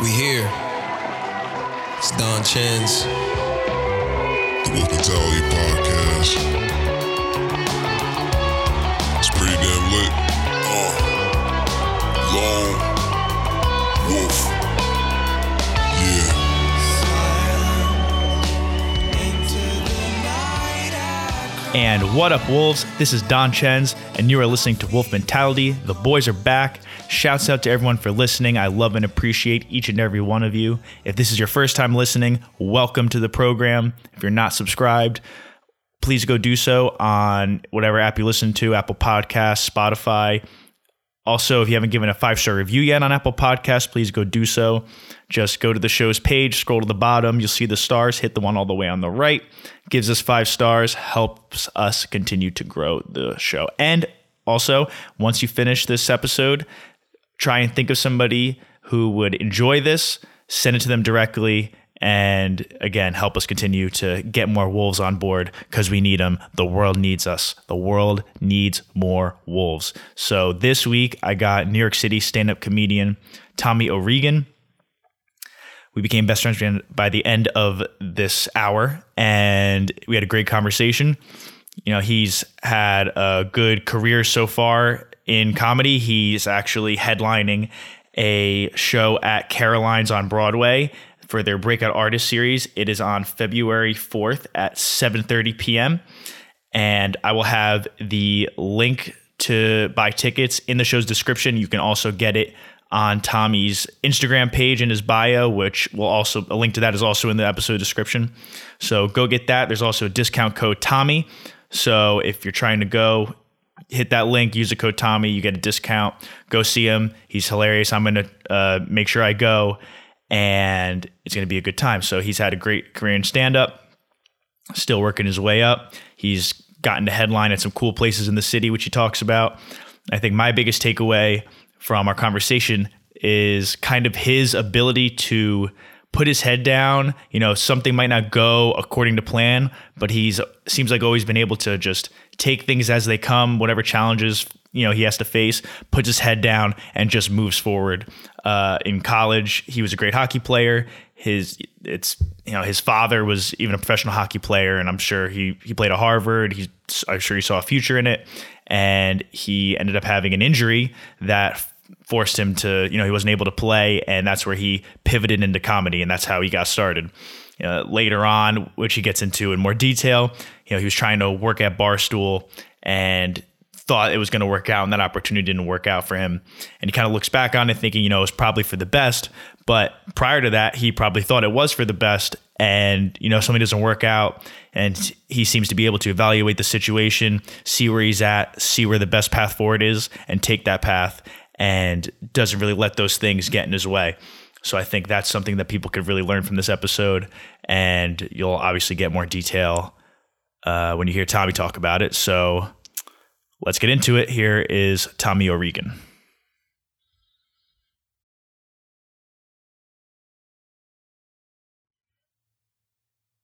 We here. It's Don Chen's. The Wolf Mentality Podcast. And what up, Wolves? This is Don Chenz, and you are listening to Wolf Mentality. The boys are back. Shouts out to everyone for listening. I love and appreciate each and every one of you. If this is your first time listening, welcome to the program. If you're not subscribed, please go do so on whatever app you listen to Apple Podcasts, Spotify. Also, if you haven't given a five star review yet on Apple Podcasts, please go do so. Just go to the show's page, scroll to the bottom, you'll see the stars, hit the one all the way on the right. Gives us five stars, helps us continue to grow the show. And also, once you finish this episode, try and think of somebody who would enjoy this, send it to them directly, and again, help us continue to get more wolves on board because we need them. The world needs us. The world needs more wolves. So this week, I got New York City stand up comedian Tommy O'Regan. We became best friends by the end of this hour, and we had a great conversation. You know, he's had a good career so far in comedy. He's actually headlining a show at Caroline's on Broadway for their breakout artist series. It is on February 4th at 7:30 p.m. and I will have the link to buy tickets in the show's description. You can also get it on Tommy's Instagram page in his bio, which will also a link to that is also in the episode description. So go get that. There's also a discount code Tommy. So if you're trying to go, hit that link, use the code Tommy, you get a discount. Go see him. He's hilarious. I'm gonna uh, make sure I go, and it's gonna be a good time. So he's had a great career in stand up, still working his way up. He's gotten to headline at some cool places in the city, which he talks about. I think my biggest takeaway from our conversation is kind of his ability to put his head down. You know, something might not go according to plan, but he's seems like always been able to just take things as they come, whatever challenges you know he has to face, puts his head down and just moves forward. Uh, in college, he was a great hockey player. His it's you know his father was even a professional hockey player, and I'm sure he he played at Harvard. He's I'm sure he saw a future in it, and he ended up having an injury that forced him to, you know, he wasn't able to play, and that's where he pivoted into comedy, and that's how he got started. Uh, later on, which he gets into in more detail, you know, he was trying to work at Barstool and thought it was going to work out, and that opportunity didn't work out for him. And he kind of looks back on it thinking, you know, it was probably for the best. But prior to that, he probably thought it was for the best. And, you know, something doesn't work out. And he seems to be able to evaluate the situation, see where he's at, see where the best path forward is, and take that path and doesn't really let those things get in his way. So I think that's something that people could really learn from this episode, and you'll obviously get more detail uh, when you hear Tommy talk about it. So let's get into it. Here is Tommy O'Regan.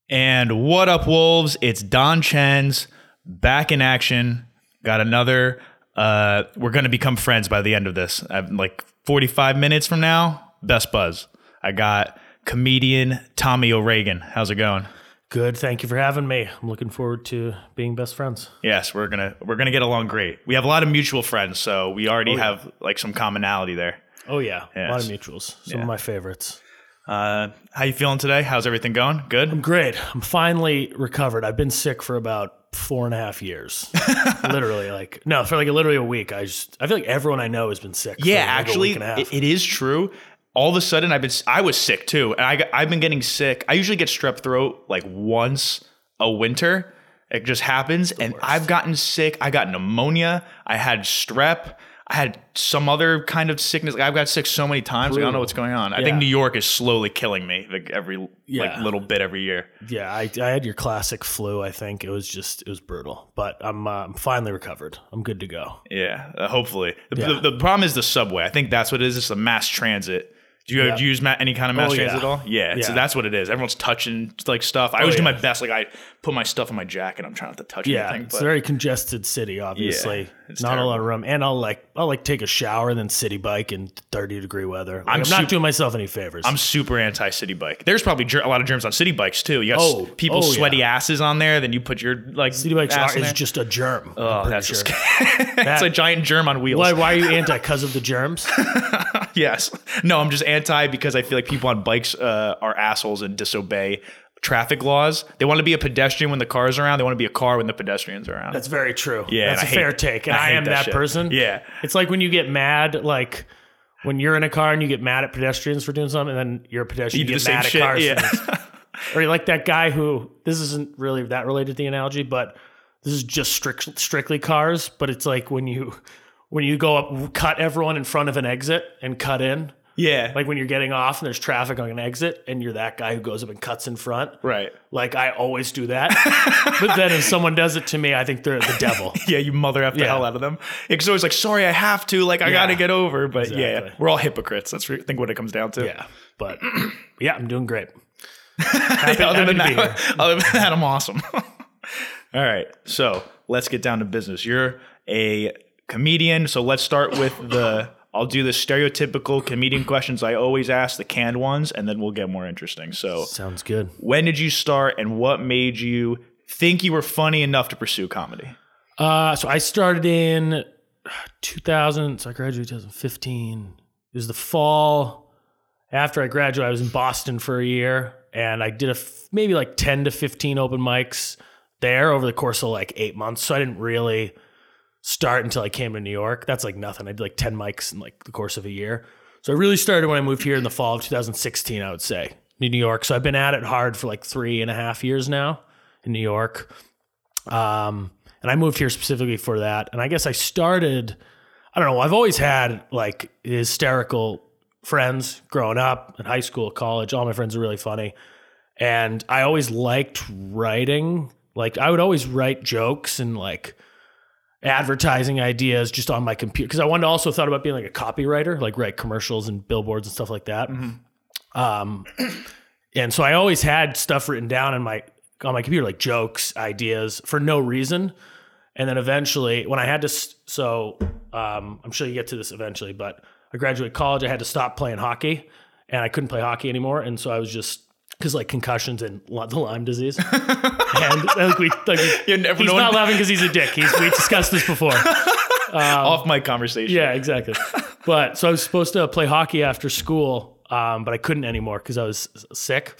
And what up, Wolves? It's Don Chen's back in action. Got another uh, we're going to become friends by the end of this. I'm like 45 minutes from now, best buzz. I got comedian Tommy O'Regan. How's it going? Good. Thank you for having me. I'm looking forward to being best friends. Yes, we're gonna we're gonna get along great. We have a lot of mutual friends, so we already oh, yeah. have like some commonality there. Oh yeah, yes. a lot of mutuals. Some yeah. of my favorites. Uh, how you feeling today? How's everything going? Good. I'm great. I'm finally recovered. I've been sick for about four and a half years. literally, like no, for like literally a week. I just I feel like everyone I know has been sick. Yeah, like actually, it, it is true. All of a sudden, I've been I was sick too, and I I've been getting sick. I usually get strep throat like once a winter. It just happens, and. I've gotten sick. I got pneumonia. I had strep. I had some other kind of sickness. Like I've got sick so many times. Like, I don't know what's going on. I think New York is slowly killing me, like every yeah. like little bit every year. Yeah, I, I had your classic flu. I think it was just it was brutal, but I'm uh, I'm finally recovered. I'm good to go. Yeah, uh, hopefully. The, yeah. the, the, problem is the subway. I think that's what it is. It's the mass transit. Do you, Yeah. do you use ma- any kind of mass Oh, yeah. at all? Yeah, so that's what it is. Everyone's touching like stuff. I always do oh, my best. Like I put my stuff in my jacket. I'm trying not to touch Yeah, anything. it's But a very congested city. Obviously, it's not a lot of room. And I'll like I'll like take a shower and then Citi Bike in thirty degree weather. Like, I'm I'm, sup- not doing myself any favors. I'm super anti Citi Bike. There's probably ger- a lot of germs on Citi Bikes too. You got s- Oh, people's oh, sweaty yeah. asses on there. Then you put your like Citi Bikes ass are, is just a germ. Oh, that's sure. just it's a giant germ on wheels. Why, why are you anti? Because of the germs? Yes. No, I'm just anti because I feel like people on bikes uh, are assholes and disobey traffic laws. They want to be a pedestrian when the car's are around. They want to be a car when the pedestrians are around. That's very true. Yeah, that's a fair hate- take, and I I, am that that, person. Yeah. it's like when you get mad, like when you're in a car and you get mad at pedestrians for doing something, and then you're a pedestrian, You you, get the mad same at cars. shit, for this. or you're like that guy who this isn't really that related to the analogy, but this is just strict, strictly cars. But it's like when you when you go up, cut everyone in front of an exit and cut in. Yeah. Like when you're getting off and there's traffic on an exit, and you're that guy who goes up and cuts in front. right. Like I always do that. but then if someone does it to me, I think they're the devil. Yeah, you mother f the Yeah. hell out of them. It's always like, sorry, I have to. Like, I got to get over. But yeah, we're all hypocrites. That's I think what it comes down to. Yeah. But yeah, I'm doing great. other, than happy to be that, other than that, I'm awesome. all right. So let's get down to business. You're a comedian. So let's start with the. I'll do the stereotypical comedian questions I always ask, the canned ones, and then we'll get more interesting. So, Sounds good. when did you start, and what made you think you were funny enough to pursue comedy? Uh, so I started in 2000. So I graduated 2015. It was the fall after I graduated. I was in Boston for a year, and I did a f- maybe like 10 to 15 open mics there over the course of like eight months. So I didn't really start until I came to New York. That's like nothing. I did like 10 mics in like the course of a year. So I really started when I moved here in the fall of 2016, I would say, in New York. So I've been at it hard for like three and a half years now in New York. Um, and I moved here specifically for that. And I guess I started, I don't know, I've always had like hysterical friends growing up in high school, college. All my friends are really funny. And I always liked writing. Like I would always write jokes and like advertising ideas just on my computer because I wanted to also thought about being like a copywriter, like write commercials and billboards and stuff like that. Um, and so I always had stuff written down in my on my computer, like jokes, ideas for no reason. And then eventually, when I had to, so um, I'm sure you get to this eventually, but I graduated college, I had to stop playing hockey, and I couldn't play hockey anymore, and so I was just because like concussions and the Lyme disease, and like we, like we- You never he's know not laughing because he's a dick. He's we discussed this before. Off my conversation. Yeah, exactly. but so I was supposed to play hockey after school, um, but I couldn't anymore because I was sick.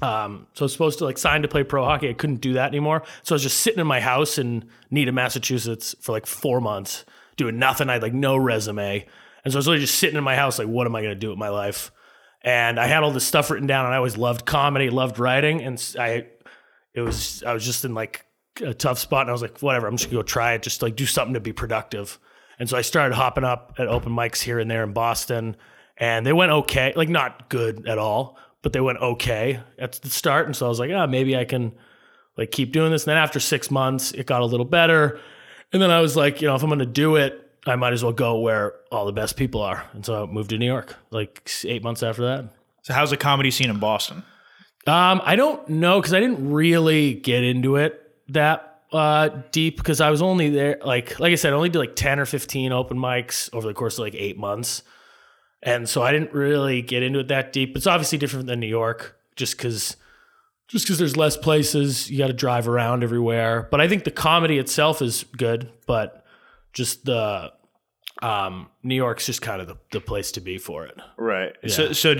Um, so I was supposed to like sign to play pro hockey. I couldn't do that anymore. So I was just sitting in my house in Needham, Massachusetts for like four months, doing nothing. I had like no resume. And so I was really just sitting in my house, like, what am I going to do with my life? And I had all this stuff written down and I always loved comedy, loved writing. And I, it was, I was just in like a tough spot and I was like, whatever, I'm just gonna go try it, just like do something to be productive. And so I started hopping up at open mics here and there in Boston and they went okay, like not good at all, but they went okay at the start. And so I was like, ah, maybe I can like keep doing this. And then after six months, it got a little better. And then I was like, you know, if I'm gonna do it, I might as well go where all the best people are. And so I moved to New York like eight months after that. So how's the comedy scene in Boston? Um, I don't know because I didn't really get into it that uh, deep because I was only there like like I said, I only did like ten or fifteen open mics over the course of like eight months, and so I didn't really get into it that deep. It's obviously different than New York, just because just because there's less places, you got to drive around everywhere. But I think the comedy itself is good, but just the um, New York's just kind of the, the place to be for it. Right. So, so,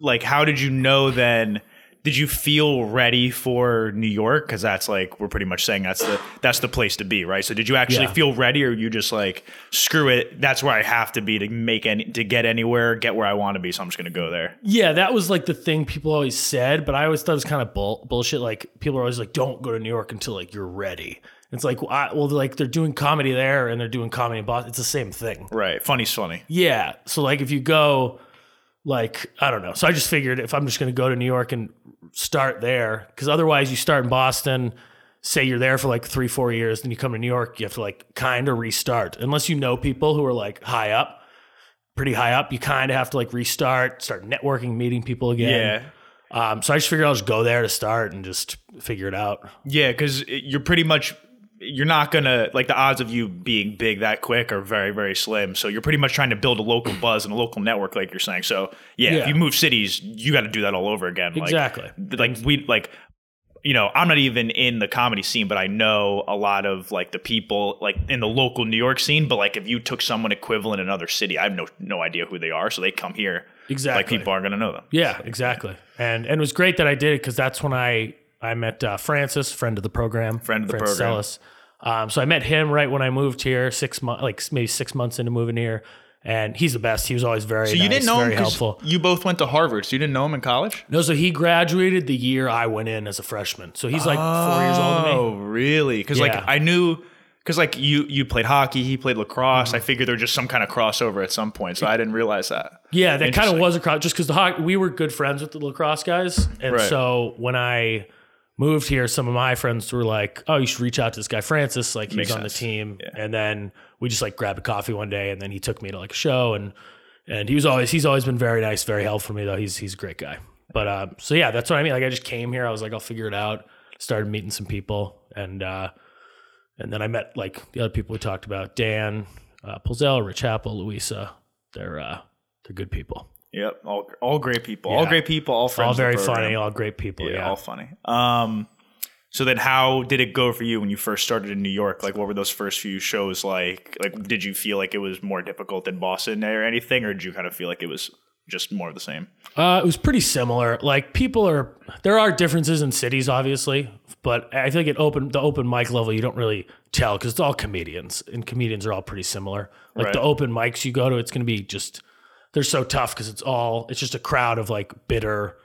like, how did you know then? Did you feel ready for New York? Because that's like we're pretty much saying that's the that's the place to be, right? So, did you actually Yeah. feel ready, or you just like screw it? That's where I have to be to make any to get anywhere, get where I want to be. So I'm just gonna go there. Yeah, that was like the thing people always said, but I always thought it was kind of bull- bullshit. Like people are always like, "Don't go to New York until like you're ready." It's like, well, I, well, like they're doing comedy there and they're doing comedy in Boston. It's the same thing. Right. Funny's funny. Yeah. So like if you go, like I don't know. So I just figured if I'm just going to go to New York and start there, because otherwise you start in Boston. Say you're there for like three, four years, then you come to New York, you have to like kind of restart, unless you know people who are like high up. pretty high up, you kind of have to like restart, start networking, meeting people again. Yeah. Um, so I just figured I'll just go there to start and just figure it out. Yeah, because you're pretty much you're not gonna like the odds of you being big that quick are very very slim. So you're pretty much trying to build a local buzz and a local network, like you're saying. So yeah, if you move cities, you got to do that all over again. Like, Exactly. Like we like. You know, I'm not even in the comedy scene, but I know a lot of like the people like in the local New York scene. But like, if you took someone equivalent in another city, I have no no idea who they are, so they come here. Exactly. Like people aren't gonna know them. Yeah, exactly. And and it was great that I did it because that's when I I met uh, Francis, friend of the program, Friend of the Francis program. Ellis. Um, so I met him right when I moved here, six months, like maybe six months into moving here, and he's the best. He was always very So nice, you didn't know him very 'cause helpful. you both went to Harvard, so you didn't know him in college. No, so he graduated the year I went in as a freshman. So he's like four years older than me. Oh, really? Because like I knew, because like you you played hockey, he played lacrosse. Mm-hmm. I figured there was just some kind of crossover at some point, so I didn't realize that. Yeah, that kind of was a cross just because the hockey, we were good friends with the lacrosse guys, and Right. so when I moved here, some of my friends were like, "Oh, you should reach out to this guy Francis. Like he's Makes on the team." Yeah. And then we just like grabbed a coffee one day, and then he took me to like a show, and and he was always he's always been very nice, very helpful for me though. He's he's a great guy. But um, so yeah, that's what I mean. Like I just came here, I was like, I'll figure it out. Started meeting some people, and uh, and then I met like the other people we talked about, Dan, uh, Pulzel, Rich Apple, Louisa. They're uh, they're good people. Yep, all all great people, all great people, all friends. all very funny, all great people. Yeah, Yeah. all funny. Um, so then, how did it go for you when you first started in New York? Like, what were those first few shows like? Like, did you feel like it was more difficult than Boston or anything, or did you kind of feel like it was just more of the same? Uh, it was pretty similar. Like people are, there are differences in cities, obviously, but I feel like at open the open mic level, you don't really tell because it's all comedians, and comedians are all pretty similar. Like Right. the open mics you go to, it's going to be just they're so tough because it's all it's just a crowd of like bitter,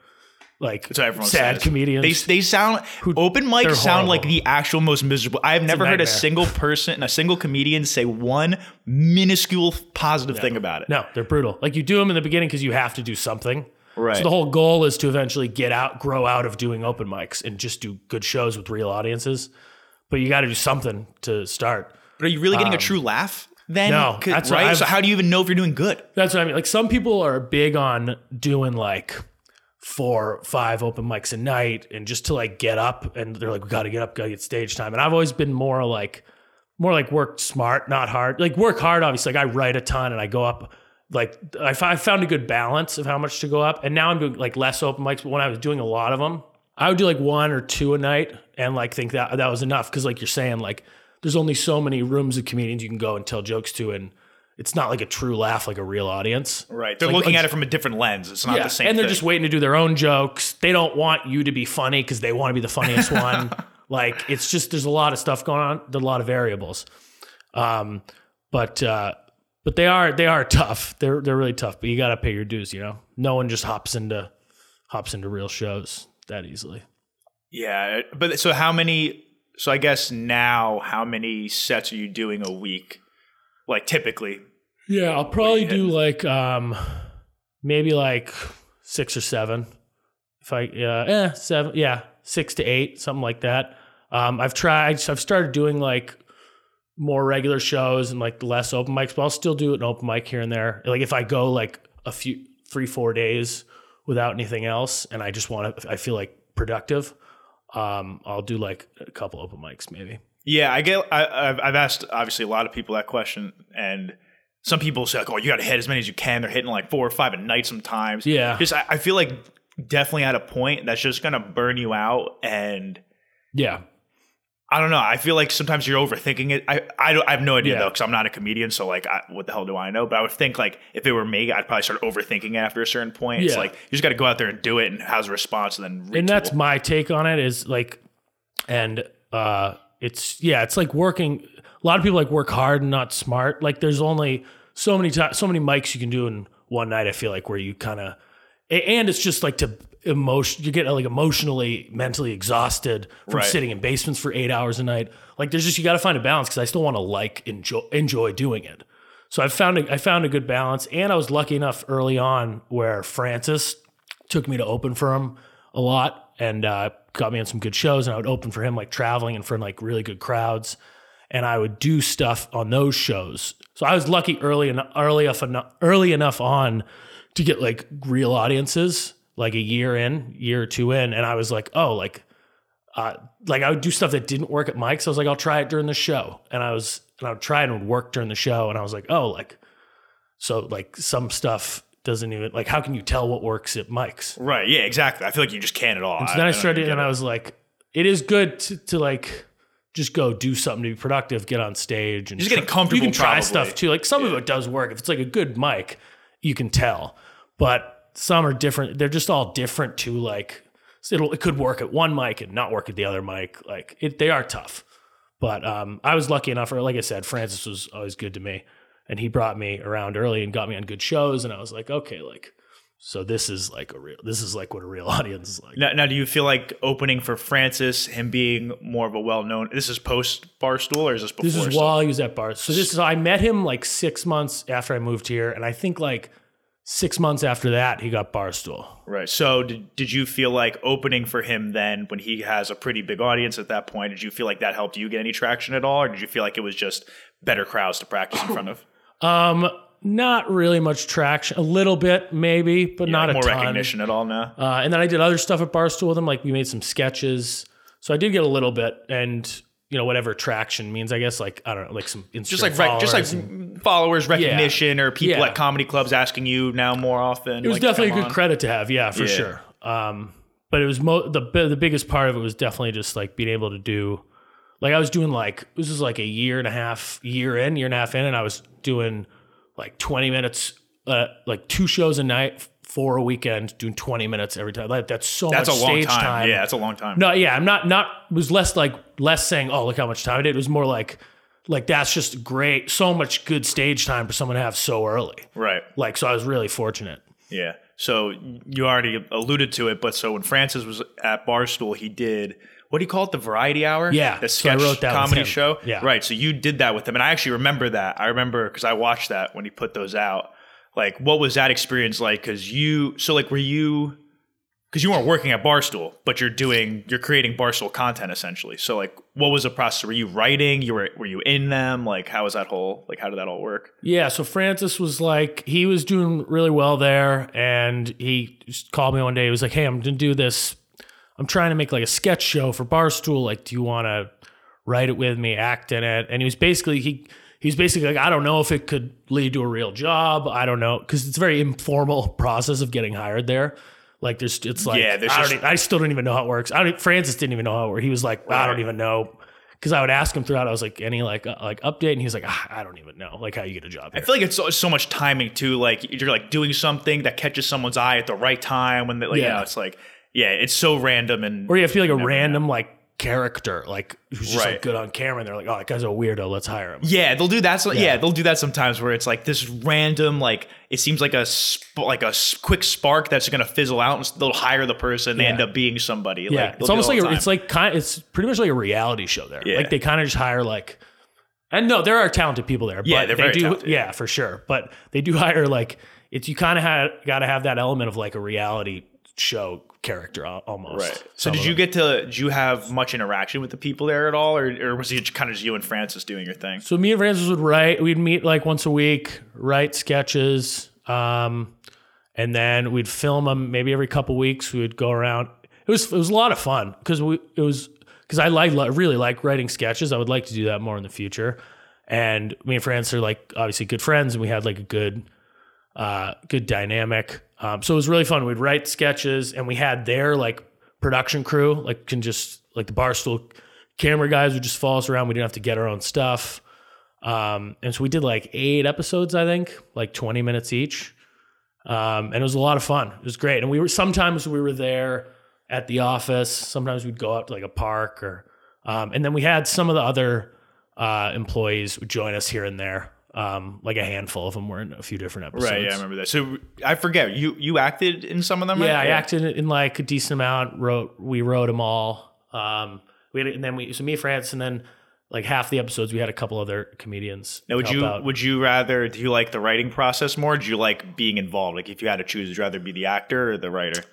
like That's what everyone sad says. comedians. They, they sound open mics sound like the actual most miserable. I've never heard a single person, a single comedian say one minuscule positive thing about it. No, they're brutal. Like you do them in the beginning because you have to do something. Right. So the whole goal is to eventually get out, grow out of doing open mics and just do good shows with real audiences. But you got to do something to start. But are you really getting a um, true laugh then? No, 'Cause- that's right. So how do you even know if you're doing good? That's what I mean. Like some people are big on doing like four, five open mics a night and just to like get up and they're like, we got to get up, got to get stage time. And I've always been more like, more like work smart, not hard. Like work hard, obviously. Like I write a ton and I go up. Like I I found a good balance of how much to go up. And now I'm doing like less open mics. But when I was doing a lot of them, I would do like one or two a night and like think that that was enough. Cause like you're saying, like there's only so many rooms of comedians you can go and tell jokes to. And it's not like a true laugh, like a real audience. Right. They're Like- looking at it from a different lens. It's not Yeah, the same and they're thing. just waiting to do their own jokes. They don't want you to be funny because they want to be the funniest one. Like it's just there's a lot of stuff going on. There's a lot of variables. Um, but uh, but they are they are tough. They're they're really tough. But you got to pay your dues. You know, no one just hops into hops into real shows that easily. Yeah, but so how many? So I guess now, how many sets are you doing a week? Like typically, Yeah, I'll probably do like um maybe like six or seven. If I yeah, eh, seven, yeah, six to eight, something like that. Um, I've tried. I've started doing like more regular shows and like less open mics, but I'll still do an open mic here and there. Like if I go like a few three four days without anything else, and I just want to, I feel like productive. Um, I'll do like a couple open mics maybe. yeah. I get. I, I've, I've asked obviously a lot of people that question, and some people say like, "Oh, you got to hit as many as you can." They're hitting like four or five a night sometimes. Yeah. just I, I feel like definitely at a point that's just gonna burn you out and. Yeah, I don't know. I feel like sometimes you're overthinking it. I I, don't, I have no idea Yeah. though, because I'm not a comedian. So like, I, what the hell do I know? But I would think like if it were me, I'd probably start overthinking it after a certain point. It's like you just got to go out there and do it, and how's the response, and then and that's my take on it is like and uh it's yeah it's like working a lot of people like work hard and not smart like there's only so many times so many mics you can do in one night i feel like where you kind of and it's just like to emotion you get like emotionally mentally exhausted from Right. sitting in basements for eight hours a night like there's just you got to find a balance because i still want to like enjoy enjoy doing it so i found a, i found a good balance and i was lucky enough early on where francis took me to open for him a lot and uh, got me on some good shows and i would open for him like traveling and for like really good crowds and I would do stuff on those shows. So I was lucky early and early enough early enough on to get like real audiences, like a year in, year or two in, and I was like, oh, like, uh, like I would do stuff that didn't work at mics. I was like, I'll try it during the show, and I was and I would try it and it would work during the show, and I was like, oh, like, so like some stuff doesn't even like how can you tell what works at mics? Right. Yeah. Exactly. I feel like you just can't at all. And so then I, don't started, and. I was like, it is good to, to like just go do something to be productive, get on stage, and Just getting comfortable, You can try probably. stuff too. Like some of it does work. If it's like a good mic, you can tell. But some are different. They're just all different to Like it'll it could work at one mic and not work at the other mic. Like it, they are tough. But um, I was lucky enough, or like I said, Francis was always good to me, and he brought me around early and got me on good shows, and I was like, okay, like. So this is like a real. This is like what a real audience is like. Now, now, do you feel like opening for Francis, him being more of a well-known? This is post Barstool, or is this before? This is still? while he was at bars. So this is I met him like six months after I moved here, and I think like six months after that he got Barstool. Right. So, did, did you feel like opening for him then, when he has a pretty big audience at that point? Did you feel like that helped you get any traction at all, or did you feel like it was just better crowds to practice in front of? Um, not really much traction. A little bit maybe, but Yeah, not like a more ton. recognition at all now. Uh, and then I did other stuff at Barstool with him, like we made some sketches. So I did get a little bit, and you know whatever traction means, I guess. Like I don't know, like some just like rec- just like followers and- followers recognition or people Yeah. at comedy clubs asking you now more often. It was like, definitely a good on. credit to have, yeah, for Yeah. sure. Um, but it was mo- the the biggest part of it was definitely just like being able to do, like I was doing like this was like a year and a half, year in, year and a half in, and I was doing like twenty minutes, uh, like two shows a night for a weekend, doing twenty minutes every time. Like that's so That's a much long stage time. time. Yeah, that's a long time. No, yeah, I'm not not it was less like less saying, oh, look how much time I did. It was more like like that's just great, so much good stage time for someone to have so early. Right. Like so, I was really fortunate. Yeah. So you already alluded to it, but so when Francis was at Barstool, he did what do you call it? The Variety Hour. Yeah, The so sketch wrote that comedy show. Yeah. Right. So you did that with him, and I actually remember that. I remember because I watched that when he put those out. Like, what was that experience like? Because you, so like, were you? Because you weren't working at Barstool, but you're doing, you're creating Barstool content essentially. So like, what was the process? Were you writing? You were, were you in them? Like, how was that whole, like, how did that all work? Yeah, so Francis was like, he was doing really well there, and he called me one day. He was like, "Hey, I'm gonna do this. I'm trying to make like a sketch show for Barstool. Like, do you want to write it with me, act in it?" And he was basically he he was basically like, "I don't know if it could lead to a real job. I don't know because it's a very informal process of getting hired there." Like there's, it's like Yeah, there's I, just- I still don't even know how it works. I don't. Francis didn't even know how it worked. He was like, I don't even know, because I would ask him throughout. I was like, any like uh, like update, and he was like, ah, I don't even know, like how you get a job. I feel like it's so, so much timing too. Like you're like doing something that catches someone's eye at the right time when they like, Yeah. you know, it's like, yeah, it's so random and Or you have to be like a random like character, like who's just Right. like good on camera, and they're like, oh, that guy's a weirdo. Let's hire him. yeah, they'll do that. So, yeah. Yeah. they'll do that sometimes where it's like this random, like it seems like a sp- like a quick spark that's gonna fizzle out, and they'll hire the person. They Yeah. end up being somebody. Yeah, like, it's almost like a, it's like kind. It's pretty much like a reality show there. Yeah. Like they kind of just hire like, and no, there are talented people there. Yeah, but they're they very do. talented. Yeah, for sure. But they do hire like it's you kind of had got to have that element of like a reality show character almost. right. So did you get to? Did you have much interaction with the people there at all, or, or was it kind of just you and Francis doing your thing? So me and Francis would write. We'd meet like once a week, write sketches, um, and then we'd film them. Maybe every couple weeks, we would go around. It was it was a lot of fun because we it was because I like li- really like writing sketches. I would like to do that more in the future. And me and Francis are like obviously good friends, and we had like a good uh, good dynamic. Um, so it was really fun. We'd write sketches, and we had their like production crew, like can just like the barstool camera guys would just follow us around. We didn't have to get our own stuff. Um, and so we did like eight episodes, I think, like 20 minutes each. Um, and it was a lot of fun. It was great. And we were sometimes we were there at the office. Sometimes we'd go out to like a park or, um, and then we had some of the other uh, employees join us here and there. Um, like a handful of them were in a few different episodes. Right. Yeah, I remember that. So I forget you you acted in some of them. Yeah, right? I acted in like a decent amount. Wrote we wrote them all. Um, we had, and then we so me, France, and then like half the episodes we had a couple other comedians. Now, would you out. would you rather do you like the writing process more? Do you like being involved? Like if you had to choose, would you rather be the actor or the writer?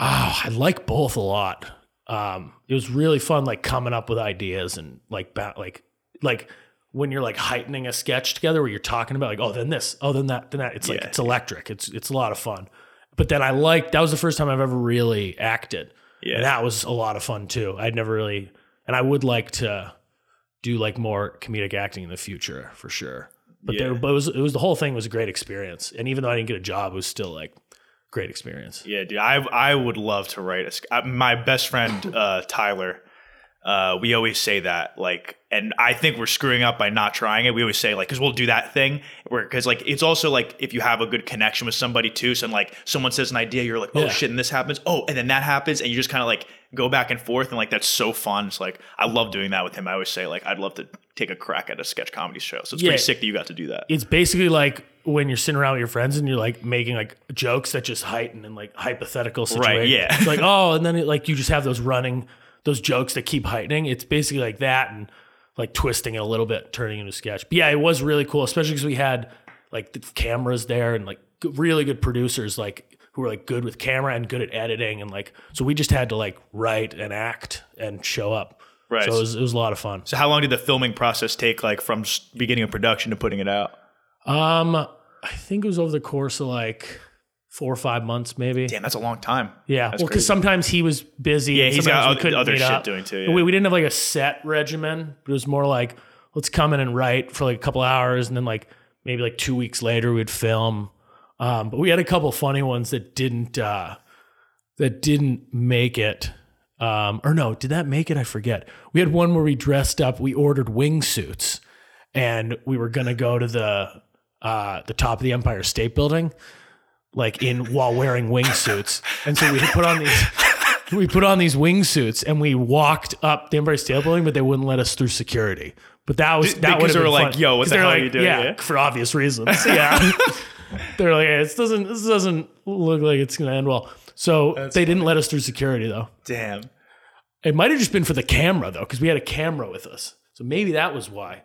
Oh, I like both a lot. Um, it was really fun, like coming up with ideas and like ba- like like when you're like heightening a sketch together where you're talking about like, oh, then this, oh, then that, then that. It's like Yeah. it's electric. It's it's a lot of fun. But then I like that was the first time I've ever really acted. Yeah. And that was a lot of fun too. I'd never really and I would like to do like more comedic acting in the future for sure. But Yeah. there but it was it was the whole thing was a great experience. And even though I didn't get a job, it was still like great experience. Yeah, dude, I I would love to write a. uh, My best friend uh, Tyler, uh, we always say that like, and I think we're screwing up by not trying it. We always say like, because we'll do that thing where because like it's also like if you have a good connection with somebody too. So like someone says an idea, you're like, oh Yeah. shit, and this happens. Oh, and then that happens, and you just kind of like go back and forth, and like that's so fun. It's like I love doing that with him. I always say like I'd love to take a crack at a sketch comedy show. So it's Yeah. pretty sick that you got to do that. It's basically like when you're sitting around with your friends and you're like making like jokes that just heighten and like hypothetical situations. Right, yeah. It's like, oh, and then it, like you just have those running, those jokes that keep heightening. It's basically like that and like twisting it a little bit, turning into a sketch. But yeah, it was really cool, especially because we had like the cameras there and like really good producers, like who were like good with camera and good at editing. And like, so we just had to like write and act and show up. Right. So it was, it was a lot of fun. So how long did the filming process take, like from beginning of production to putting it out? Um, I think it was over the course of like four or five months, maybe. Damn, that's a long time. Yeah, That's well, because sometimes he was busy. Yeah, he's got other- other shit up. doing too, yeah. We, we didn't have like a set regimen. But it was more like let's come in and write for like a couple hours, and then like maybe like two weeks later we'd film. Um, but we had a couple funny ones that didn't uh, that didn't make it. Um, or no, did that make it? I forget. We had one where we dressed up. We ordered wingsuits, and we were gonna go to the uh, the top of the Empire State Building, like in while wearing wingsuits. And so we put on these. We put on these wingsuits and we walked up the Empire State Building, but they wouldn't let us through security. But that was that because have they were like, fun. "Yo, what the are like, you doing Yeah, here?" for obvious reasons. Yeah, they're like, "This doesn't this doesn't look like it's gonna end well." So they didn't let us through security though. Damn. It might have just been for the camera though, because we had a camera with us. So maybe that was why.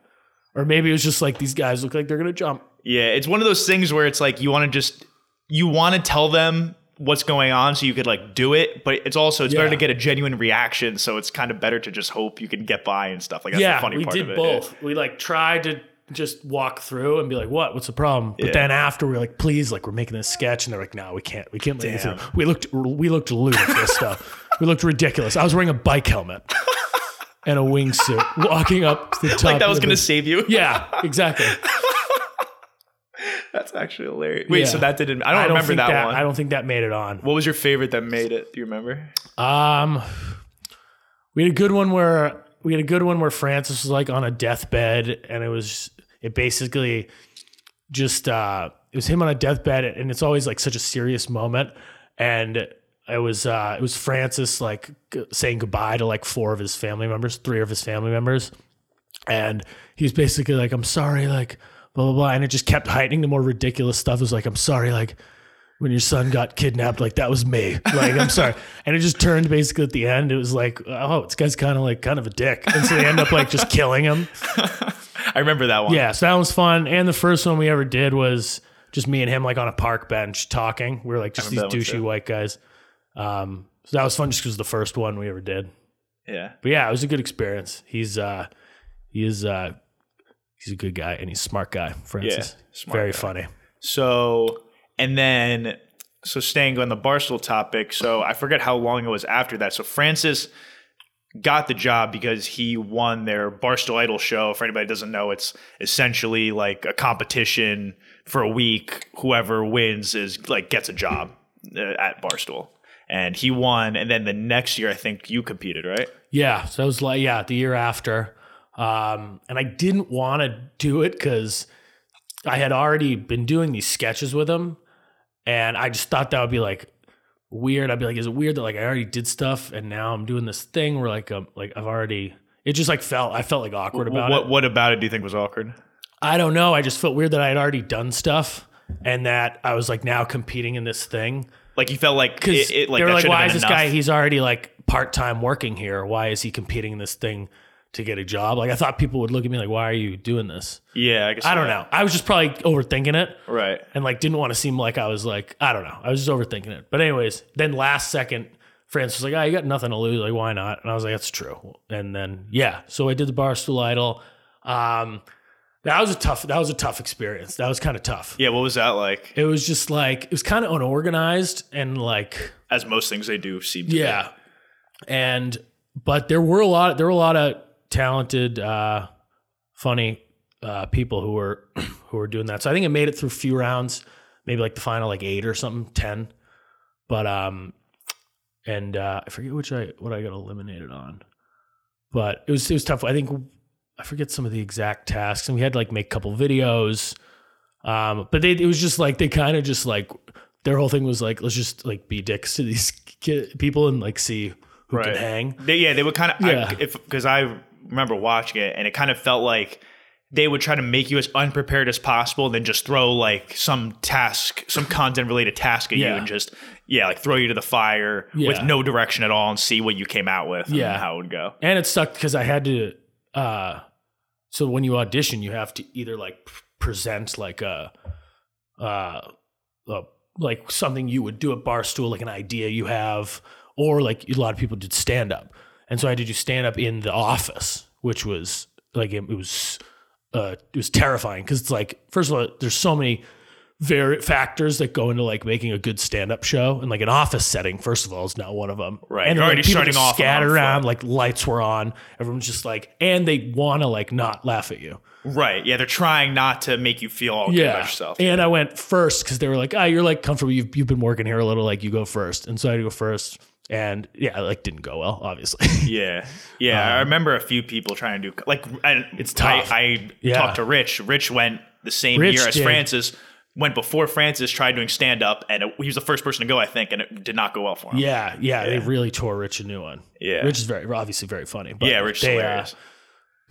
Or maybe it was just like these guys look like they're gonna jump. Yeah, it's one of those things where it's like you want to just you want to tell them what's going on so you could like do it, but it's also it's better to get a genuine reaction. So it's kind of better to just hope you can get by and stuff like that's yeah, the funny we part did of it. both. We like tried to just walk through and be like, "What? What's the problem?" But Yeah. then after we are like, "Please, like we're making this sketch," and they're like, "No, we can't. We can't let you through." We looked we looked ludicrous stuff. We looked ridiculous. I was wearing a bike helmet and a wingsuit, walking up to the top. Like that was going to big- save you. Yeah, exactly. That's actually hilarious. Wait, Yeah. so that didn't I don't, remember think that, one. I don't think that made it on. what was your favorite that made it? Do you remember? Um, we had a good one where we had a good one where Francis was like on a deathbed, and it was it basically just uh it was him on a deathbed, and it's always like such a serious moment, and it was uh it was Francis like g- saying goodbye to like four of his family members, three of his family members, and he's basically like, "I'm sorry," like blah blah blah, and it just kept heightening the more ridiculous stuff. It was like, "I'm sorry," like when your son got kidnapped, like that was me. Like, I'm sorry. And it just turned basically at the end. It was like, oh, this guy's kind of like kind of a dick. And so they end up like just killing him. I remember that one. Yeah. So that was fun. And the first one we ever did was just me and him like on a park bench talking. We were like just these douchey white guys. Um, so that was fun just because the first one we ever did. Yeah. But yeah, it was a good experience. He's uh he is uh he's a good guy and he's a smart guy, Francis. smart Very guy. funny. So, and then, so staying on the Barstool topic, so I forget how long it was after that. So Francis got the job because he won their Barstool Idol show. For anybody doesn't know, it's essentially like a competition for a week. Whoever wins is like gets a job uh, at Barstool. And he won, and then the next year, I think you competed, right? Yeah, so it was like yeah, the year after, um, and I didn't want to do it because I had already been doing these sketches with him, and I just thought that would be like weird. I'd be like, is it weird that like I already did stuff and now I'm doing this thing where like um like I've already it just like felt I felt like awkward about what it. What about it do you think was awkward? I don't know. I just felt weird that I had already done stuff and that I was like now competing in this thing. Like you felt like Because it, it, like they were like, why is this enough. guy? He's already like part time working here. Why is he competing in this thing to get a job? Like I thought people would look at me like, why are you doing this? yeah, I guess I don't know. I was just probably overthinking it Right. and like didn't want to seem like I was like I don't know. I was just overthinking it. But anyways, then last second, France was like, "Oh, you got nothing to lose. Like, why not?" And I was like, "That's true." And then yeah, so I did the Barstool Idol. Um, that was a tough. That was a tough experience. That was kind of tough. Yeah, what was that like? It was just like it was kind of unorganized and like As most things they do seem to be. yeah, and but there were a lot. There were a lot of talented, uh, funny uh, people who were who were doing that. So I think it made it through a few rounds, maybe like the final like eight or something, ten. But um, and uh, I forget which I what I got eliminated on, but it was it was tough. I think I forget some of the exact tasks, and we had to like make a couple videos. Um, but they it was just like they kind of just like their whole thing was like let's just like be dicks to these ki- people and like see who Right. can hang. They, yeah, they would kind of Yeah. I, because I remember watching it and it kind of felt like they would try to make you as unprepared as possible, then just throw like some task, some content related task at you, and just yeah, like throw you to the fire with no direction at all, and see what you came out with, Yeah. and how it would go. and it sucked because I had to. uh So when you audition, you have to either like present like a, uh, a like something you would do at Barstool, like an idea you have, or like a lot of people did stand up, and so I had to do stand up in the office, which was like it, it was uh it was terrifying because it's like first of all, there's so many very factors that go into like making a good stand-up show and like an office setting first of all is not one of them Right. and You're already like, people just off scattered around like lights were on everyone's just like and they want to like not laugh at you Right? Yeah, they're trying not to make you feel all good about yourself. and i went first because they were like ah you're like comfortable you've, you've been working here a little like you go first and so i had to go first and yeah like didn't go well obviously Yeah, yeah. I remember a few people trying to do like. And Um, It's tough. I, I Yeah. talked to Rich. Rich went the same Rich year as did. Francis. Went before Francis tried doing stand up, and it, he was the first person to go, I think, and it did not go well for him. yeah, yeah they really tore rich a new one Yeah. rich is very obviously very funny but yeah. Rich they, uh, hilarious.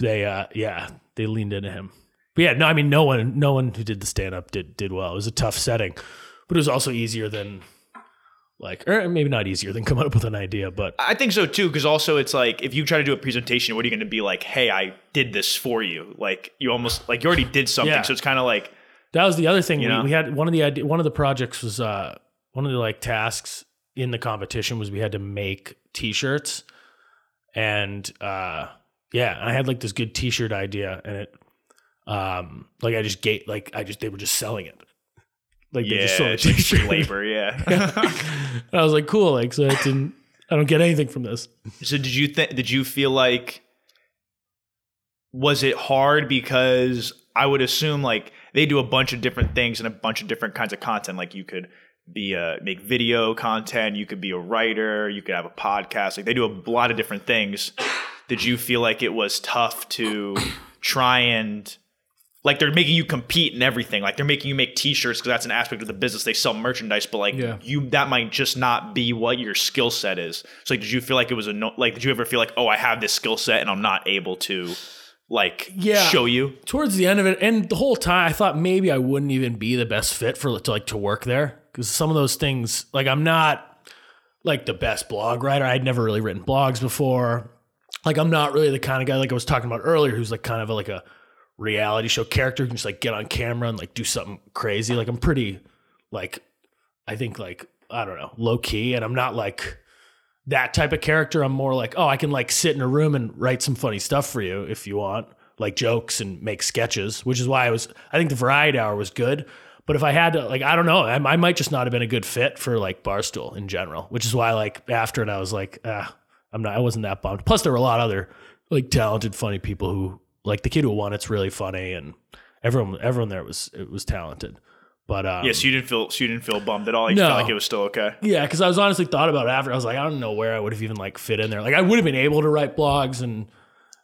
they uh yeah they leaned into him but yeah no i mean no one no one who did the stand up did did well it was a tough setting but it was also easier than like or maybe not easier than coming up with an idea but I think so too, because also it's like if you try to do a presentation, what are you going to be like? Hey, I did this for you. Like you almost like you already did something, Yeah. so it's kind of like that was the other thing You we, know? we had one of the idea one of the projects was uh one of the like tasks in the competition was we had to make t-shirts and uh yeah and i had like this good t-shirt idea and it um like i just gave like i just they were just selling it like they yeah, just a it's like free t-shirt labor. Yeah. I was like, cool. Like, so I didn't, I don't get anything from this. So did you think? Did you feel like? Was it hard because I would assume like they do a bunch of different things and a bunch of different kinds of content. Like you could be a make video content, you could be a writer, you could have a podcast. Like they do a lot of different things. Did you feel like it was tough to try and like they're making you compete in everything. Like they're making you make T-shirts because that's an aspect of the business. They sell merchandise, but like Yeah. you, that might just not be what your skill set is. So like, did you feel like it was a no, like? Did you ever feel like, oh, I have this skill set and I'm not able to like Yeah. show you? Towards the end of it, and the whole time, I thought maybe I wouldn't even be the best fit for to like to work there because some of those things, like I'm not like the best blog writer. I'd never really written blogs before. Like I'm not really the kind of guy like I was talking about earlier, who's like kind of like a reality show character who can just like get on camera and like do something crazy. Like I'm pretty like I think like I don't know low key, and I'm not like that type of character. I'm more like, oh, I can like sit in a room and write some funny stuff for you if you want, like jokes and make sketches, which is why I was, I think the variety hour was good. But if I had to, like, I don't know, I, I might just not have been a good fit for like Barstool in general, which is why, like, after it, I was like, ah, I'm not, I wasn't that bummed. Plus, there were a lot of other like talented, funny people who, like, the kid who won it's really funny, and everyone, everyone there was, it was talented. But um, Yes, you didn't feel so you didn't feel bummed at all. You No. felt like it was still okay. yeah, because I was honestly thought about it after. I was like, I don't know where I would have even like fit in there. Like, I would have been able to write blogs and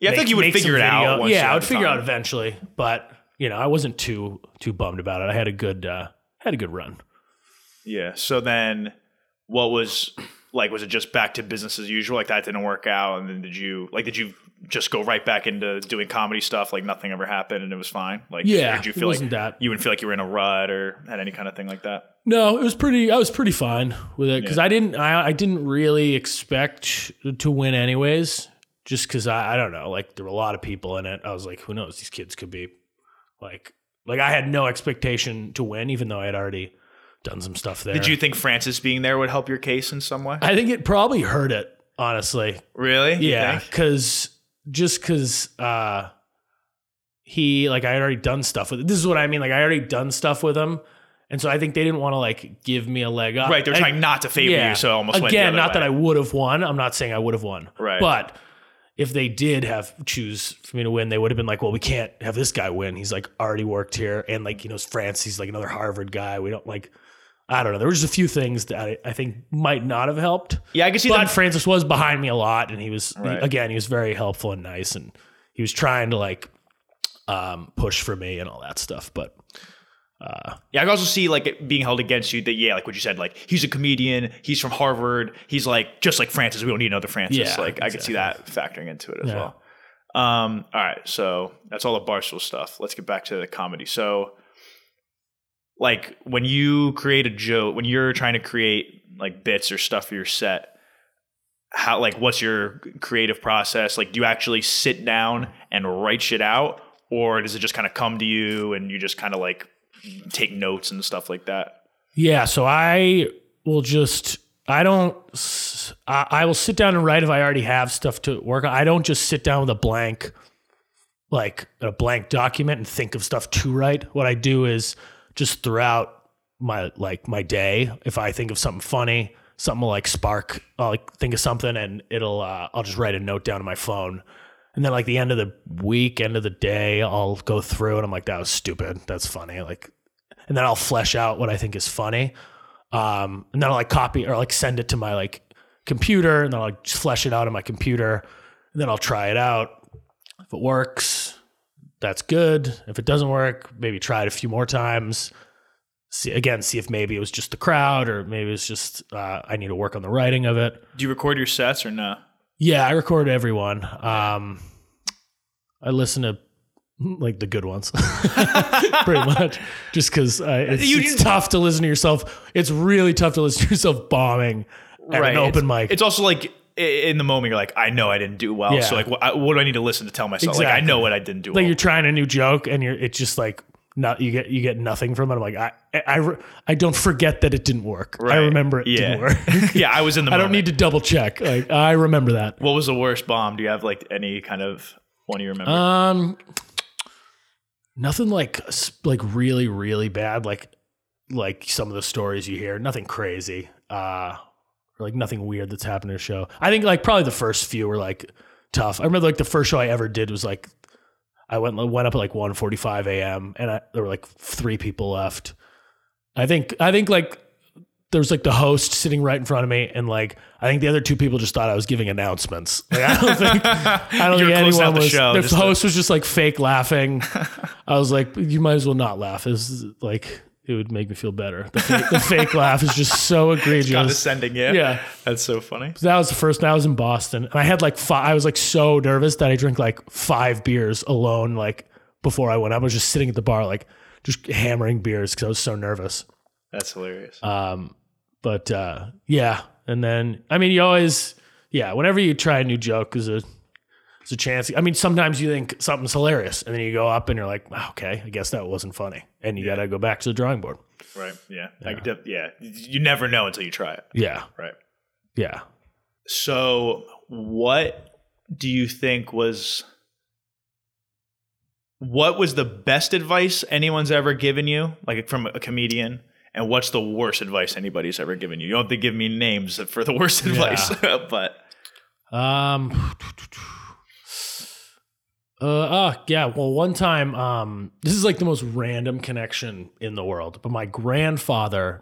Yeah, I think you would figure it video. out. Once yeah, I would figure time. out eventually. But you know, I wasn't too too bummed about it. I had a good uh, had a good run. Yeah. So then, what was like? Was it just back to business as usual? Like that didn't work out, and then did you like? Did you just go right back into doing comedy stuff? Like nothing ever happened, and it was fine. Like Yeah, did you feel like wasn't that. you wouldn't feel like you were in a rut or had any kind of thing like that? No, it was pretty. I was pretty fine with it because Yeah. I didn't. I, I didn't really expect to win anyways. Just because I, I don't know. Like there were a lot of people in it. I was like, who knows? These kids could be like like I had no expectation to win, even though I had already done some stuff there. Did you think Francis being there would help your case in some way? I think it probably hurt it. Honestly, Really? Yeah, because just because uh, he like I had already done stuff with. This is what I mean. Like I already done stuff with him, and so I think they didn't want to like give me a leg up. Right, they're trying not to favor you, so it almost again, went the other not that. I would have won. I'm not saying I would have won. Right. but if they did have choose for me to win, they would have been like, well, we can't have this guy win. He's like already worked here, and like you know, France. He's like another Harvard guy. We don't like. I don't know. There was just a few things that I, I think might not have helped. Yeah, I can see But that. Francis was behind me a lot, and he was he- again. He was very helpful and nice, and he was trying to like um, push for me and all that stuff. But uh, Yeah, I can also see like it being held against you that yeah, like what you said, like he's a comedian, he's from Harvard, he's like just like Francis. We don't need another Francis. Yeah, like I could see that factoring into it as well. Um, all right, so that's all the Barstool stuff. Let's get back to the comedy. So, like when you create a joke, when you're trying to create like bits or stuff for your set, how like what's your creative process? Like, do you actually sit down and write shit out, or does it just kind of come to you and you just kind of like take notes and stuff like that? Yeah, so I will just I don't I will sit down and write if I already have stuff to work on. I don't just sit down with a blank like a blank document and think of stuff to write. What I do is just throughout my like my day, if I think of something funny, something will like spark, I'll like think of something and it'll uh, I'll just write a note down on my phone. And then like the end of the week, end of the day, I'll go through and I'm like, that was stupid. That's funny. Like and then I'll flesh out what I think is funny. Um, and then I'll like copy or like send it to my like computer, and then I'll like flesh it out on my computer, and then I'll try it out. If it works, that's good. If it doesn't work, maybe try it a few more times. See again, see if maybe it was just the crowd, or maybe it's just uh, I need to work on the writing of it. Do you record your sets or no? Yeah, I record everyone. Um, I listen to like the good ones, pretty much, just because uh, it's, You- it's tough to listen to yourself. It's really tough to listen to yourself bombing at an open it's, mic. It's also like in the moment you're like, I know I didn't do well. Yeah. So like, what, what do I need to listen to tell myself? Like, I know what I didn't do like well. you're trying a new joke, and you're it's just like not you get you get nothing from it. I'm like I I, I don't forget that it didn't work. I remember it yeah. didn't work. yeah, I was in the. I don't need to double check. Like I remember that. What was the worst bomb? Do you have like any kind of one you remember? Um, nothing like like really really bad. Like like some of the stories you hear. Nothing crazy. Uh, or like nothing weird that's happened in a show. I think like probably the first few were like tough. I remember like the first show I ever did was like I went went up at like 1:45 a.m. and I, there were like three people left. I think I think like there was like the host sitting right in front of me, and like I think the other two people just thought I was giving announcements. Like, I don't think I don't think anyone the was. show, the just to- host was just like fake laughing. I was like, you might as well not laugh. It's like it would make me feel better. The fake, the fake laugh is just so egregious. Condescending, yeah. Yeah. That's so funny. So that was the first. I was in Boston, and I had like five. I was like so nervous that I drank like five beers alone. Like before I went, I was just sitting at the bar, like just hammering beers because I was so nervous. That's hilarious. Um, but uh, yeah, and then I mean, you always, yeah, whenever you try a new joke, is a there's a chance. I mean, sometimes you think something's hilarious, and then you go up and you're like, "Oh, okay, I guess that wasn't funny, and you got to go back to the drawing board. right. Yeah. Def- yeah. You never know until you try it. Yeah, Right. yeah. So, what do you think was what was the best advice anyone's ever given you, like from a comedian? And what's the worst advice anybody's ever given you? You don't have to give me names for the worst advice, but Um. Uh, uh yeah well one time um this is like the most random connection in the world but my grandfather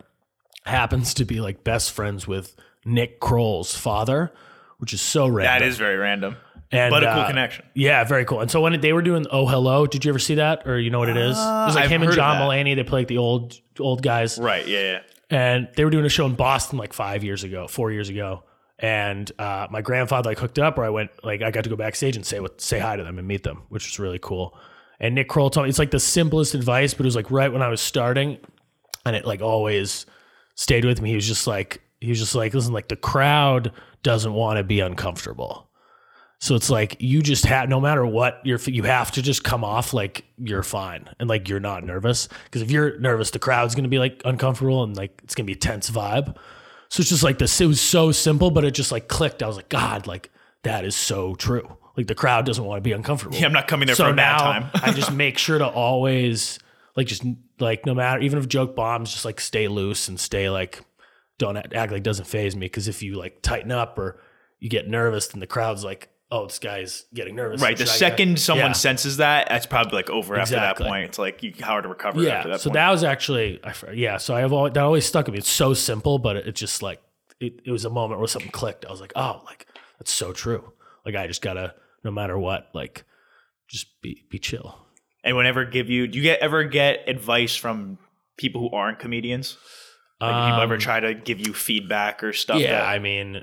happens to be like best friends with Nick Kroll's father which is so random that is very random. and, but a cool uh, connection. yeah very cool and so when they were doing oh hello did you ever see that or you know what it is it was like I've him and John. Mulaney they play like the old old guys Right. Yeah. Yeah. and they were doing a show in Boston like five years ago, four years ago. And uh, my grandfather like hooked up, where I went like I got to go backstage and say what say hi to them and meet them, which was really cool. And Nick Kroll told me it's like the simplest advice, but it was like right when I was starting, and it like always stayed with me. He was just like he was just like listen, like the crowd doesn't want to be uncomfortable. So it's like you just have no matter what you're you have to just come off like you're fine and like you're not nervous because if you're nervous the crowd's to be like uncomfortable and like it's to be a tense vibe. So it's just like this it was so simple but it just like clicked. I was like god like that is so true. like the crowd doesn't want to be uncomfortable. Yeah, I'm not coming there so for a bad time. I just make sure to always like just like no matter even if joke bombs, just like stay loose and stay like don't act act like doesn't phase me because if you like tighten up or you get nervous, then the crowd's like, oh, this guy's getting nervous. Right. The second get-" someone Yeah. senses that, that's probably like over after that point. It's like you hard to recover yeah. after that so point. that was actually yeah. So I have always, that always stuck with me. It's so simple, but it, it just like it, it was a moment where something clicked. I was like, oh, like that's so true. Like I just gotta no matter what, like just be be chill. Anyone ever give you? Do you get ever get advice from people who aren't comedians? Like do people ever Um, try to give you feedback or stuff? Yeah, that- I mean,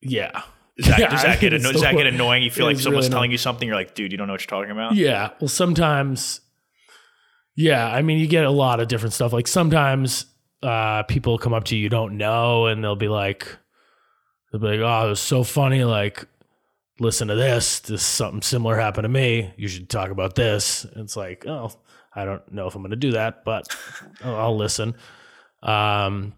yeah. Does that, Yeah, does that get anno- does that get annoying? You feel like someone's really telling you something, you're like, dude, you don't know what you're talking about. Yeah. Well, sometimes, yeah. I mean, you get a lot of different stuff. Like sometimes uh, people come up to you you don't know, and they'll be like, they'll be like, "Oh, it was so funny." Like, listen to this. This something similar happened to me. You should talk about this. And it's like, oh, I don't know if I'm going to do that, but I'll, I'll listen. Um,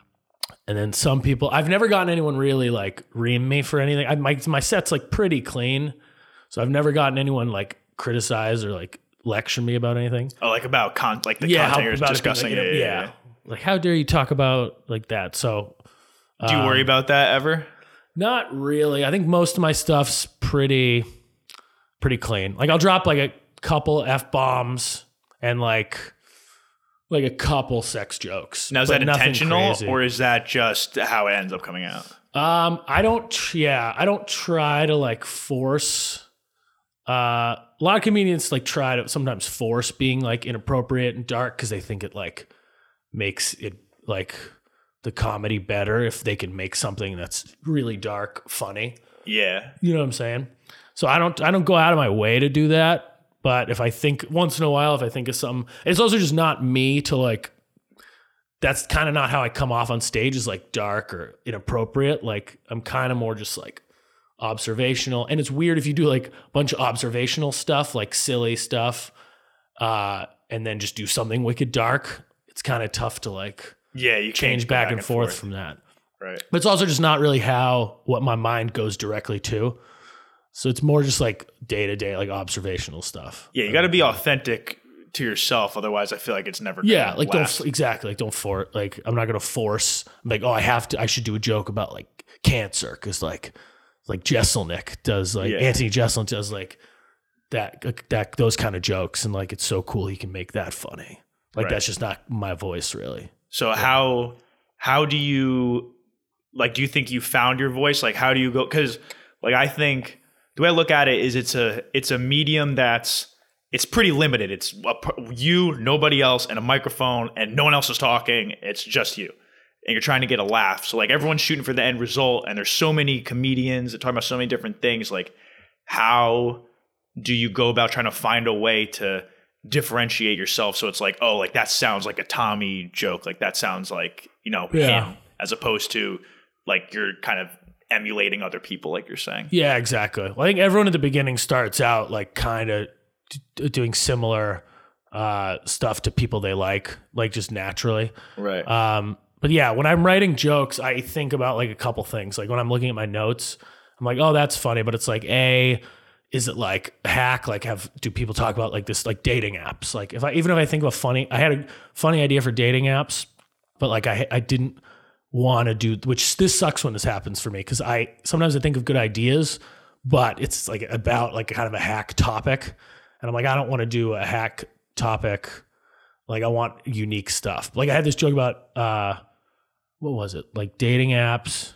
and then some people, I've never gotten anyone really like ream me for anything. I, my my set's like pretty clean, so I've never gotten anyone like criticize or like lecture me about anything. Oh, like about con, like the yeah, content you're it discussing. like, yeah, yeah, yeah, yeah. Like, how dare you talk about like that? So, Do you Um, worry about that ever? not really. I think most of my stuff's pretty, pretty clean. Like, I'll drop like a couple f bombs and like, like a couple sex jokes. Now is that intentional crazy. or is that just how it ends up coming out? Um, I don't. tr- Yeah, I don't try to like force. Uh, a lot of comedians like try to sometimes force being like inappropriate and dark because they think it like makes it like the comedy better if they can make something that's really dark funny. Yeah. You know what I'm saying? So I don't I don't go out of my way to do that. But if I think once in a while, if I think of something, it's also just not me to like. That's kind of not how I come off on stage. Is like dark or inappropriate. Like I'm kind of more just like observational. And it's weird if you do like a bunch of observational stuff, like silly stuff, uh, and then just do something wicked dark. It's kind of tough to like Yeah, you change go back, and, forth, from that. Right. But it's also just not really how what my mind goes directly to. So it's more just like day to day, like observational stuff. Yeah, you got to be authentic to yourself. Otherwise, I feel like it's never. Yeah, like last. don't exactly like don't for like I'm not gonna force like oh I have to I should do a joke about like cancer because like like Jeselnik does like Yeah. Anthony Jeselnik does like that that those kind of jokes and like it's so cool he can make that funny like Right. that's just not my voice really So how how do you like? Do you think you found your voice? Like, how do you go? Because like I think the way I look at it is it's a it's a medium that's it's pretty limited. It's a, you, nobody else, and a microphone, and no one else is talking. It's just you, and you're trying to get a laugh. So like everyone's shooting for the end result, and there's so many comedians that talk about so many different things. Like, how do you go about trying to find a way to differentiate yourself so it's like oh like that sounds like a tommy joke like that sounds like you know Yeah. him as opposed to like you're kind of emulating other people like you're saying Yeah, exactly. I think everyone at the beginning starts out like kind of d- doing similar uh, stuff to people they like, like just naturally. right Um, but yeah, when I'm writing jokes, I think about like a couple things. Like when I'm looking at my notes, I'm like, oh, that's funny. But it's like, A, is it like hack? Like, have do people talk about like this, like dating apps? Like, if I even if I think of a funny, I had a funny idea for dating apps, but like I I didn't want to do, which this sucks when this happens for me because I sometimes I think of good ideas, but it's like about like kind of a hack topic, and I'm like, I don't want to do a hack topic. Like I want unique stuff. Like I had this joke about uh what was it? Like dating apps.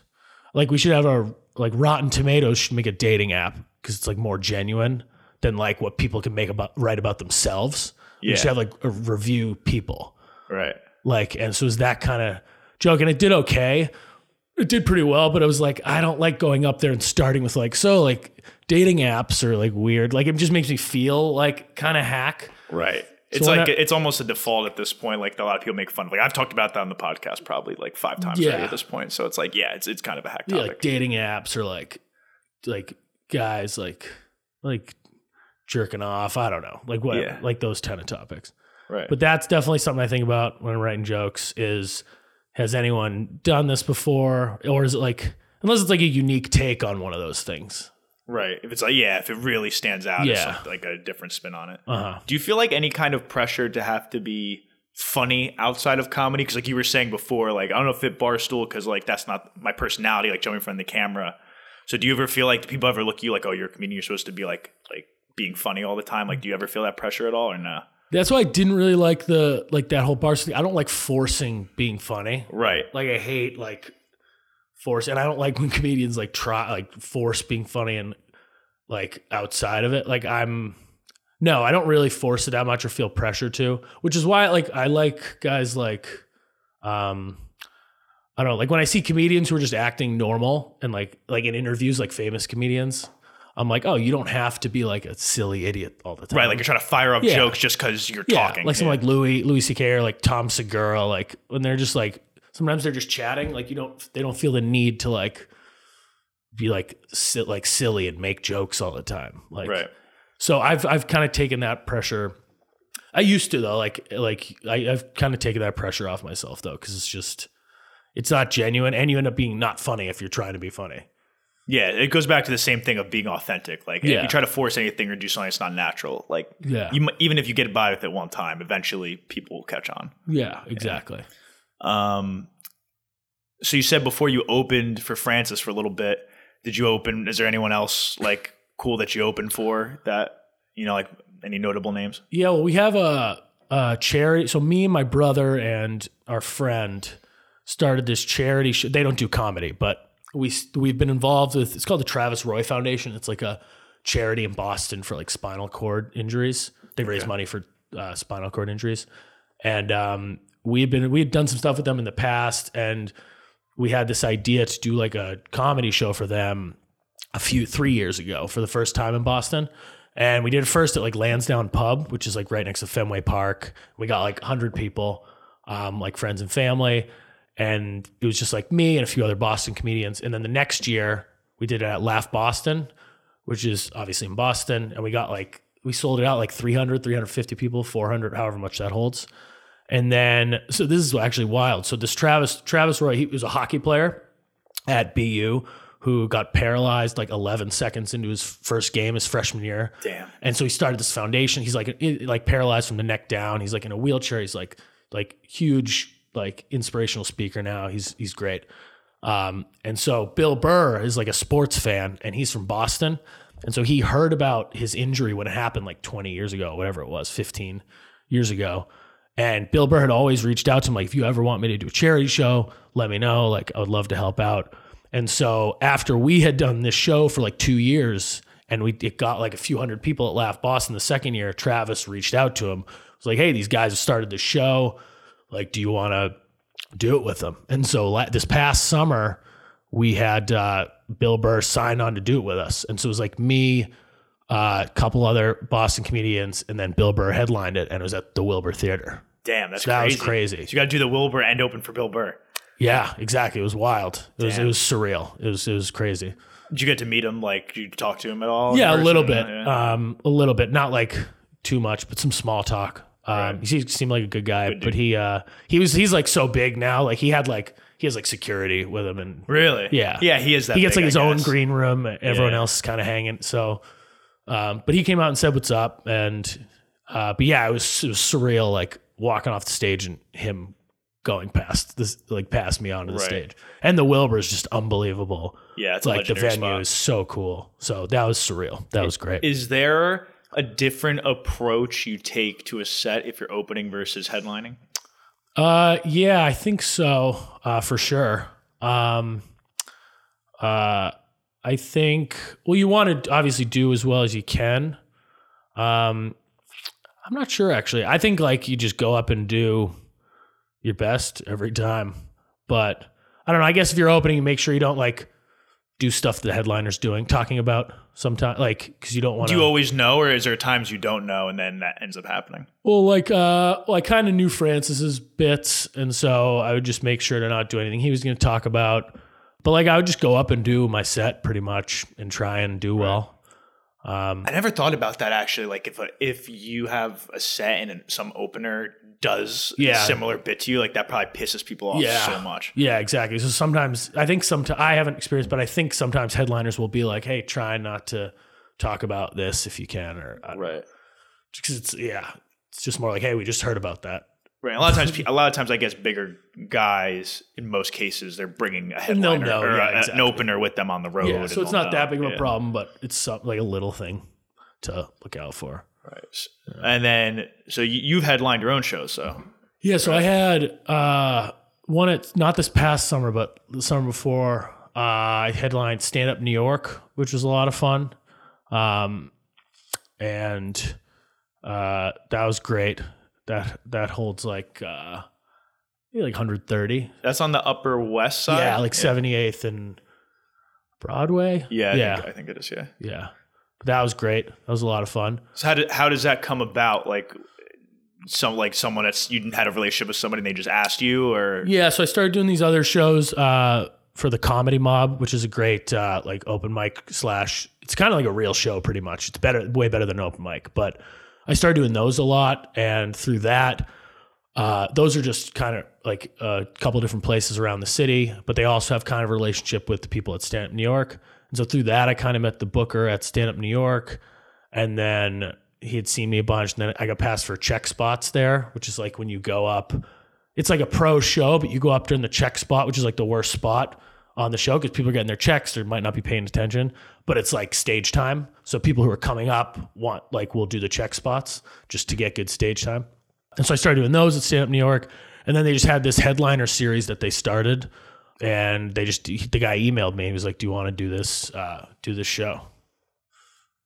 Like we should have our like Rotten Tomatoes should make a dating app because it's like more genuine than like what people can make about write about themselves. Yeah. We should have like a review people. right Like and so is that kind of joke and it did okay. It did pretty well, but I was like, I don't like going up there and starting with like, so like dating apps are like weird. Like it just makes me feel like kind of hack. right it's like I- it's almost a default at this point like a lot of people make fun of like i've talked about that on the podcast probably like five times Yeah. at this point so it's like yeah it's it's kind of a hack yeah, like dating apps or like like guys like like jerking off. I don't know, like what, Yeah. like those kind of topics. right But that's definitely something I think about when I'm writing jokes. Is has anyone done this before, or is it like unless it's like a unique take on one of those things? Right. If it's like yeah, if it really stands out, Yeah. like, like a different spin on it. Uh-huh. Do you feel like any kind of pressure to have to be funny outside of comedy? Because like you were saying before, like I don't know if it barstool because like that's not my personality, like jumping in front of the camera. So do you ever feel like do people ever look at you like, oh, you're a comedian, you're supposed to be like like being funny all the time? Like, do you ever feel that pressure at all or no? That's why I didn't really like the like that whole bar thing. I don't like forcing being funny. Right. Like I hate like force, and I don't like when comedians like try like force being funny and like outside of it. Like I'm no, I don't really force it that much or feel pressure to, which is why like I like guys like um I don't know, like when I see comedians who are just acting normal and like like in interviews like famous comedians, I'm like, "Oh, you don't have to be like a silly idiot all the time." Right. Like you're trying to fire up Yeah. jokes just because you're yeah, talking. like someone Yeah. like Louis Louis C.K. or like Tom Segura, like when they're just like sometimes they're just chatting, like you don't they don't feel the need to like be like si- like silly and make jokes all the time. Like right. so I've I've kind of taken that pressure. I used to though, like like I, I've kind of taken that pressure off myself though, because it's just it's not genuine, and you end up being not funny if you're trying to be funny. Yeah, it goes back to the same thing of being authentic. Like if you try to force anything or do something that's not natural, like Yeah. you, even if you get by with it one time, eventually people will catch on. Yeah, exactly. Um, so you said before you opened for Francis for a little bit. Did you open? Is there anyone else like cool that you opened for that you know, like any notable names? Yeah, well, we have a, a charity. So me and my brother and our friend started this charity. Sh- they don't do comedy, but we we've been involved with. It's called the Travis Roy Foundation. It's like a charity in Boston for like spinal cord injuries. They raise money for uh, spinal cord injuries, and um, we've been we had done some stuff with them in the past, and we had this idea to do like a comedy show for them a few three years ago for the first time in Boston. And we did it first at like Lansdowne Pub, which is like right next to Fenway Park. We got like 100 people, um, like friends and family. And it was just like me and a few other Boston comedians. And then the next year, we did it at Laugh Boston, which is obviously in Boston. And we got like, we sold it out like 300, 350 people, 400, however much that holds. And then, so this is actually wild. So this Travis, Travis Roy, he was a hockey player at BU who got paralyzed like 11 seconds into his first game his freshman year. Damn. And so he started this foundation. He's like like paralyzed from the neck down. He's like in a wheelchair. He's like like huge like inspirational speaker now. He's he's great. Um, and so Bill Burr is like a sports fan and he's from Boston. And so he heard about his injury when it happened like 20 years ago, whatever it was, 15 years ago. And Bill Burr had always reached out to him, like, if you ever want me to do a charity show, let me know. Like, I would love to help out. And so after we had done this show for like two years and we it got like a few hundred people at Laugh Boston the second year, Travis reached out to him. Was like, hey, these guys have started the show. Like, do you want to do it with them? And so la- this past summer, we had uh, Bill Burr sign on to do it with us. And so it was like me, uh, a couple other Boston comedians, and then Bill Burr headlined it, and it was at the Wilbur Theater. Damn, that's So that was crazy. So you got to do the Wilbur and open for Bill Burr. Yeah, exactly. It was wild. It was it was surreal. It was it was crazy. Did you get to meet him? Like, did you talk to him at all? Yeah, a little bit. Yeah. Um, a little bit. Not like too much, but some small talk. Um, he seemed like a good guy, but he uh he was he's like so big now. Like he had like he has like security with him, and really? yeah, Yeah, he is that. he gets big, like his own green room. Everyone Yeah. else is kind of hanging. So, um, but he came out and said what's up, and uh, but yeah, it was it was surreal, like walking off the stage and him going past this, like past me onto the Right. stage, and the Wilbur is just unbelievable. Yeah, it's like the venue spot. is so cool. So that was surreal. That was great. Is there a different approach you take to a set if you're opening versus headlining? Uh, yeah, I think so. Uh, for sure. Um, uh, I think. Well, you want to obviously do as well as you can. Um, I'm not sure actually. I think like you just go up and do your best every time. But I don't know. I guess if you're opening, make sure you don't like do stuff the headliner's doing, talking about sometimes like because you don't want Do you always know, or is there times you don't know and then that ends up happening? Well, like, uh, well, I kind of knew Francis's bits, and so I would just make sure to not do anything he was going to talk about. But like, I would just go up and do my set pretty much and try and do well. Um, I never thought about that actually. Like if a, if you have a set and some opener does a Yeah. similar bit to you, like that probably pisses people off Yeah. so much. Yeah, exactly. So sometimes I think some I haven't experienced, but I think sometimes headliners will be like, "Hey, try not to talk about this if you can," or right, because it's yeah, it's just more like, "Hey, we just heard about that." Right. A lot of times, a lot of times, I guess bigger guys, in most cases, they're bringing a headliner or yeah, a- exactly. an opener with them on the road. Yeah, so it's not know. that big of a problem, but it's some, like a little thing to look out for. Right. And then, so you, you've headlined your own shows, so Yeah, so I had uh, one at not this past summer, but the summer before. Uh, I headlined Stand Up New York, which was a lot of fun, um, and uh, that was great. That that holds like uh, maybe like 130. that's on the Upper West Side. yeah, like 78th and Broadway. Yeah, I yeah, Think, I think it is. Yeah. yeah. That was great. That was a lot of fun. So how did how does that come about? Like some like someone that's you had a relationship with somebody and they just asked you, or Yeah, so I started doing these other shows uh, for the Comedy Mob, which is a great uh, like open mic slash. It's kind of like a real show, pretty much. It's better, way better than open mic. But I started doing those a lot, and through that, uh, those are just kind of like a couple different places around the city. But they also have kind of a relationship with the people at Stand Up New York, and so through that, I kind of met the booker at Stand Up New York, and then he had seen me a bunch, and then I got passed for check spots there, which is like when you go up it's like a pro show, but you go up during the check spot, which is like the worst spot on the show because people are getting their checks, they might not be paying attention, but it's like stage time. So people who are coming up want like we'll do the check spots just to get good stage time. And so I started doing those at Stand Up New York, and then they just had this headliner series that they started, and they just the guy emailed me. He was like, "Do you want to do this? Uh, do this show?"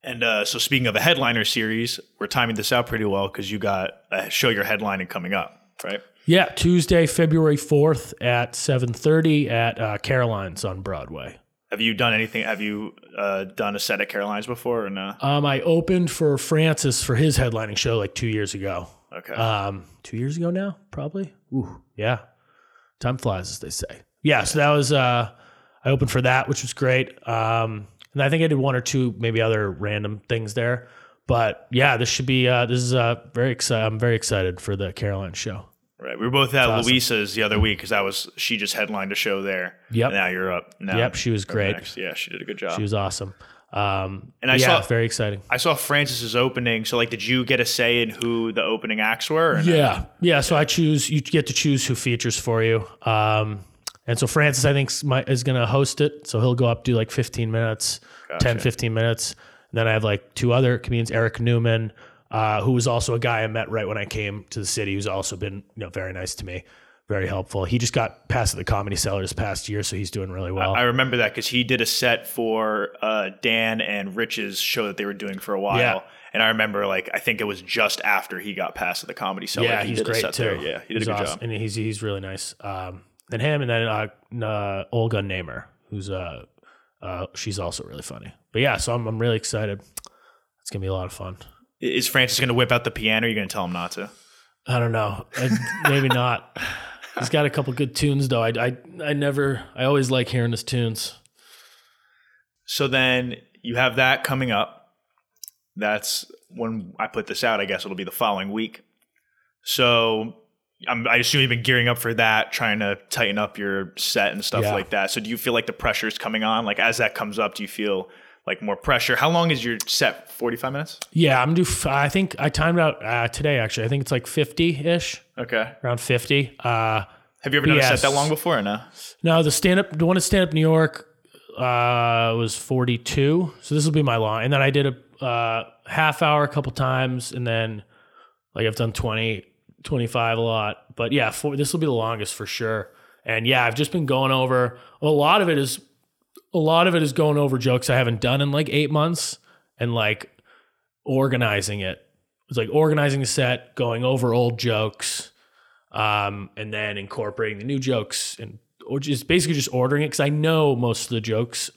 and uh, so speaking of a headliner series, we're timing this out pretty well because you got a show you're headlining coming up, right? Yeah, Tuesday, February fourth at seven thirty at uh, Caroline's on Broadway. Have you done anything? Have you uh, done a set at Caroline's before or no? Um, I opened for Francis for his headlining show like two years ago. Okay. Um, two years ago now, probably. Ooh, yeah. Time flies, as they say. Yeah. So that was uh, I opened for that, which was great. Um, and I think I did one or two, maybe other random things there. But yeah, this should be. Uh, this is uh, very excited. I'm very excited for the Caroline show. right. We were both at awesome. Luisa's the other week because that was she just headlined a show there. Yep. And now you're up. Now Yep, she was great. next. Yeah, she did a good job. She was awesome. Um, And I yeah, saw- very exciting. I saw Francis's opening. So like, did you get a say in who the opening acts were? Or no? Yeah, yeah. So I choose. You get to choose who features for you. Um, and so Francis, I think, is going to host it. So he'll go up, do like 15 minutes, 10, 15 minutes. And then I have like two other comedians, Eric Newman, uh, who was also a guy I met right when I came to the city, who's also been you know very nice to me, very helpful. He just got passed at the Comedy Cellar this past year, so he's doing really well. I remember that because he did a set for uh, Dan and Rich's show that they were doing for a while. Yeah. And I remember, like, I think it was just after he got passed at the comedy cellar. yeah, he he's did a great set too. there. Yeah, he did He's a good awesome. job. and he's he's really nice. Um, and him, and then uh, uh, Olga Namer, who's uh, uh, she's also really funny. But yeah, so I'm I'm really excited. It's gonna be a lot of fun. Is Francis going to whip out the piano? Or are you going to tell him not to? I don't know, I, maybe not. He's got a couple good tunes though. I, I I never I always like hearing his tunes. So then you have that coming up. That's when I put this out. I guess it'll be the following week. So I'm, I assume you've been gearing up for that, trying to tighten up your set and stuff Yeah. like that. So do you feel like the pressure is coming on? Like as that comes up, do you feel like more pressure? How long is your set? 45 minutes? Yeah, I'm gonna do. f- I think I timed out uh, today. Actually, I think it's like 50 ish, Okay. around 50. Uh, Have you ever done a set that long before or no? No, the stand up, the one at stand up New York uh, was 42. So this will be my long. And then I did a uh, half hour a couple times. And then like I've done 20, 25 a lot. But yeah, for, this will be the longest for sure. And yeah, I've just been going over a lot of it is a lot of it is going over jokes I haven't done in like eight months and like organizing it. It's like organizing the set, going over old jokes, um, and then incorporating the new jokes and or just basically just ordering it because I know most of the jokes.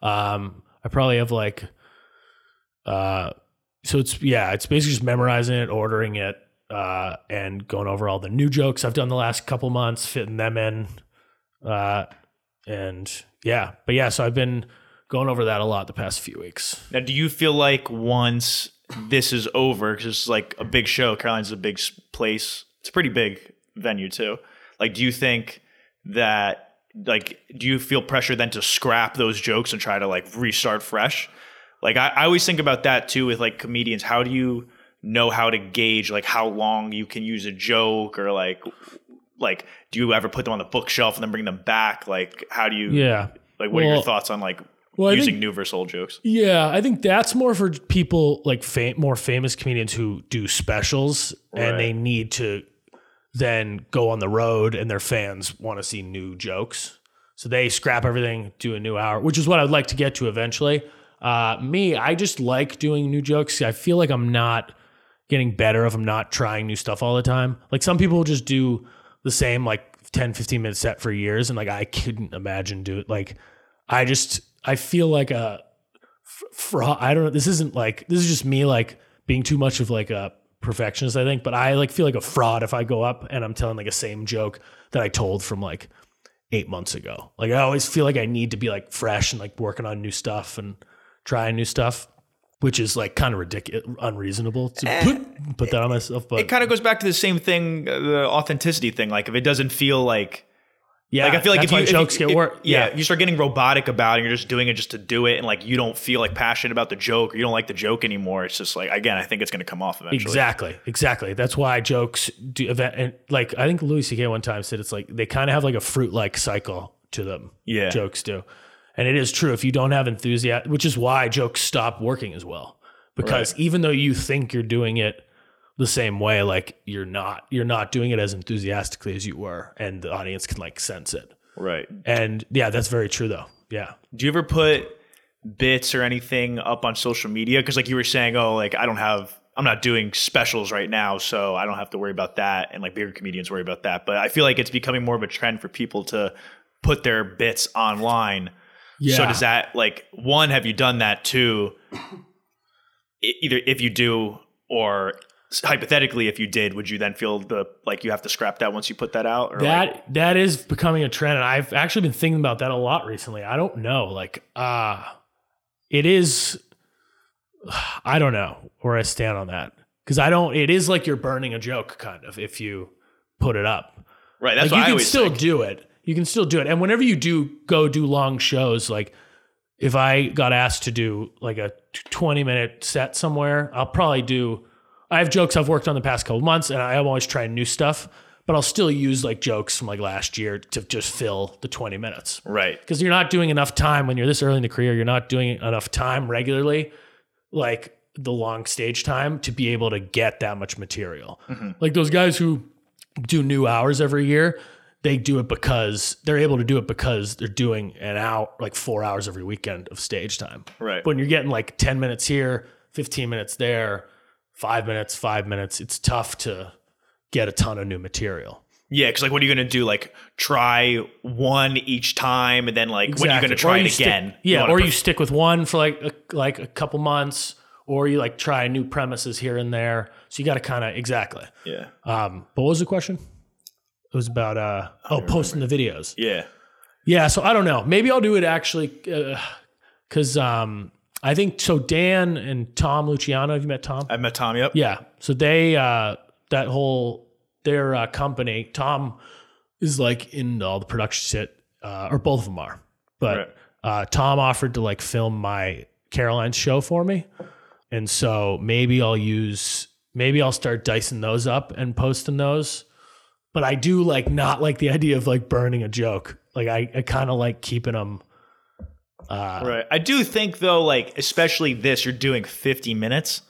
Um, I probably have like, uh, so it's yeah, it's basically just memorizing it, ordering it, uh, and going over all the new jokes I've done the last couple months, fitting them in, uh, and yeah, but yeah, so I've been going over that a lot the past few weeks. Now, do you feel like once this is over, because it's like a big show, Caroline's a big place. It's a pretty big venue too. Like, do you think that like do you feel pressure then to scrap those jokes and try to like restart fresh? Like, I, I always think about that too with like comedians. How do you know how to gauge like how long you can use a joke or like like do you ever put them on the bookshelf and then bring them back? Like, how do you Yeah. like what are your thoughts on like Well, using think- new versus old jokes? Yeah, I think that's more for people like fam- more famous comedians who do specials Right. and they need to then go on the road and their fans want to see new jokes. So they scrap everything, do a new hour, which is what I'd like to get to eventually. Uh, me, I just like doing new jokes. I feel like I'm not getting better if I'm not trying new stuff all the time. Like some people just do the same like 10, 15 minute set for years. And like I couldn't imagine do it. Like I just, I feel like a fraud. I don't know. This isn't like, this is just me like being too much of like a perfectionist, I think. But I like feel like a fraud if I go up and I'm telling like a same joke that I told from like eight months ago. Like I always feel like I need to be like fresh and like working on new stuff and trying new stuff, which is like kind of ridiculous, unreasonable to put, put that on myself. But it kind of goes back to the same thing, uh, the authenticity thing. Like if it doesn't feel like, yeah, like I feel like if you jokes if, get if- work. yeah, Yeah, you start getting robotic about it, and you're just doing it just to do it, and like you don't feel like passionate about the joke, or you don't like the joke anymore. It's just like again, I think it's going to come off eventually. Exactly, exactly. That's why jokes do event and like I think Louis C.K. one time said it's like they kind of have like a fruit like cycle to them. Yeah. jokes do, and it is true. If you don't have enthusiasm, which is why jokes stop working as well, because even though you think you're doing it the same way, like you're not, you're not doing it as enthusiastically as you were, and the audience can like sense it. Right. And yeah, that's very true though. Yeah. Do you ever put bits or anything up on social media? Because like you were saying, oh, like I don't have, I'm not doing specials right now, so I don't have to worry about that, and like bigger comedians worry about that. But I feel like it's becoming more of a trend for people to put their bits online. Yeah. So does that like one? Have you done that too? Either if you do, or hypothetically, if you did, would you then feel the like you have to scrap that once you put that out? Or like- that that is becoming a trend and i've actually been thinking about that a lot recently i don't know like uh it is i don't know where i stand on that because i don't it is like you're burning a joke kind of if you put it up right? That's like what you I can still think. do it you can still do it. And whenever you do go do long shows like if i got asked to do like a 20 minute set somewhere i'll probably do i have jokes i've worked on the past couple months and i'm always trying new stuff but i'll still use like jokes from like last year to just fill the 20 minutes. Right. because you're not doing enough time when you're this early in the career you're not doing enough time regularly like the long stage time to be able to get that much material. Mm-hmm. Like those guys who do new hours every year they do it because they're able to do it because they're doing an hour like four hours every weekend of stage time Right. but when you're getting like 10 minutes here 15 minutes there five minutes five minutes it's tough to get a ton of new material Yeah, because like, what are you gonna do? Like, try one each time, and then like, when are you gonna try Or it you stick- again? yeah, wanna or put- you stick with one for like a, like a couple months, or you like try new premises here and there. So you got to kind of exactly. yeah, Um, but what was the question? It was about uh oh posting the videos. yeah, Yeah, so I don't know. Maybe I'll do it actually because um I think so. Dan and Tom Luciano. Have you met Tom? I met Tom. Yep. Yeah. So they uh that whole their uh, company, Tom is like in all the production shit, uh, or both of them are. But Right. uh, Tom offered to like film my Caroline's show for me, and so maybe I'll use maybe I'll start dicing those up and posting those. But I do like not like the idea of like burning a joke. Like I, I kind of like keeping them. Uh, Right. I do think though, like especially this, you're doing 50 minutes.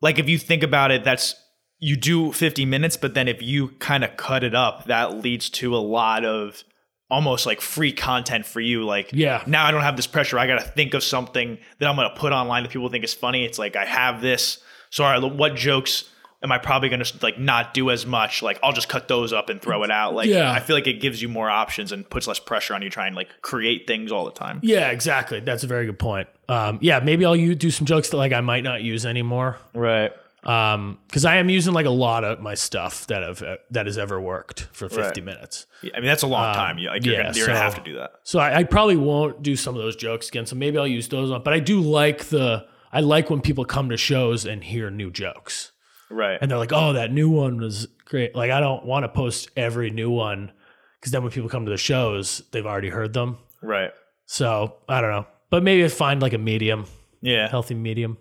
Like if you think about it, that's you do 50 minutes, but then if you kind of cut it up, that leads to a lot of almost like free content for you. Like Yeah. now I don't have this pressure. I got to think of something that I'm going to put online that people think is funny. It's like I have this. So all right, what jokes am I probably going to like not do as much? Like I'll just cut those up and throw it out. Like Yeah. I feel like it gives you more options and puts less pressure on you trying like create things all the time. Yeah, exactly. That's a very good point. Um, yeah, maybe I'll u- do some jokes that like I might not use anymore. Right. Um, because I am using like a lot of my stuff that have that has ever worked for 50 Right. minutes. Yeah, I mean, that's a long time. You, like, you're, Um, yeah, gonna, you're gonna have to do that. So I, I probably won't do some of those jokes again. So maybe I'll use those on. But I do like the I like when people come to shows and hear new jokes. Right. and they're like, "Oh, that new one was great." Like, I don't want to post every new one because then when people come to the shows, they've already heard them. right. So I don't know, but maybe find like a medium, Yeah. healthy medium.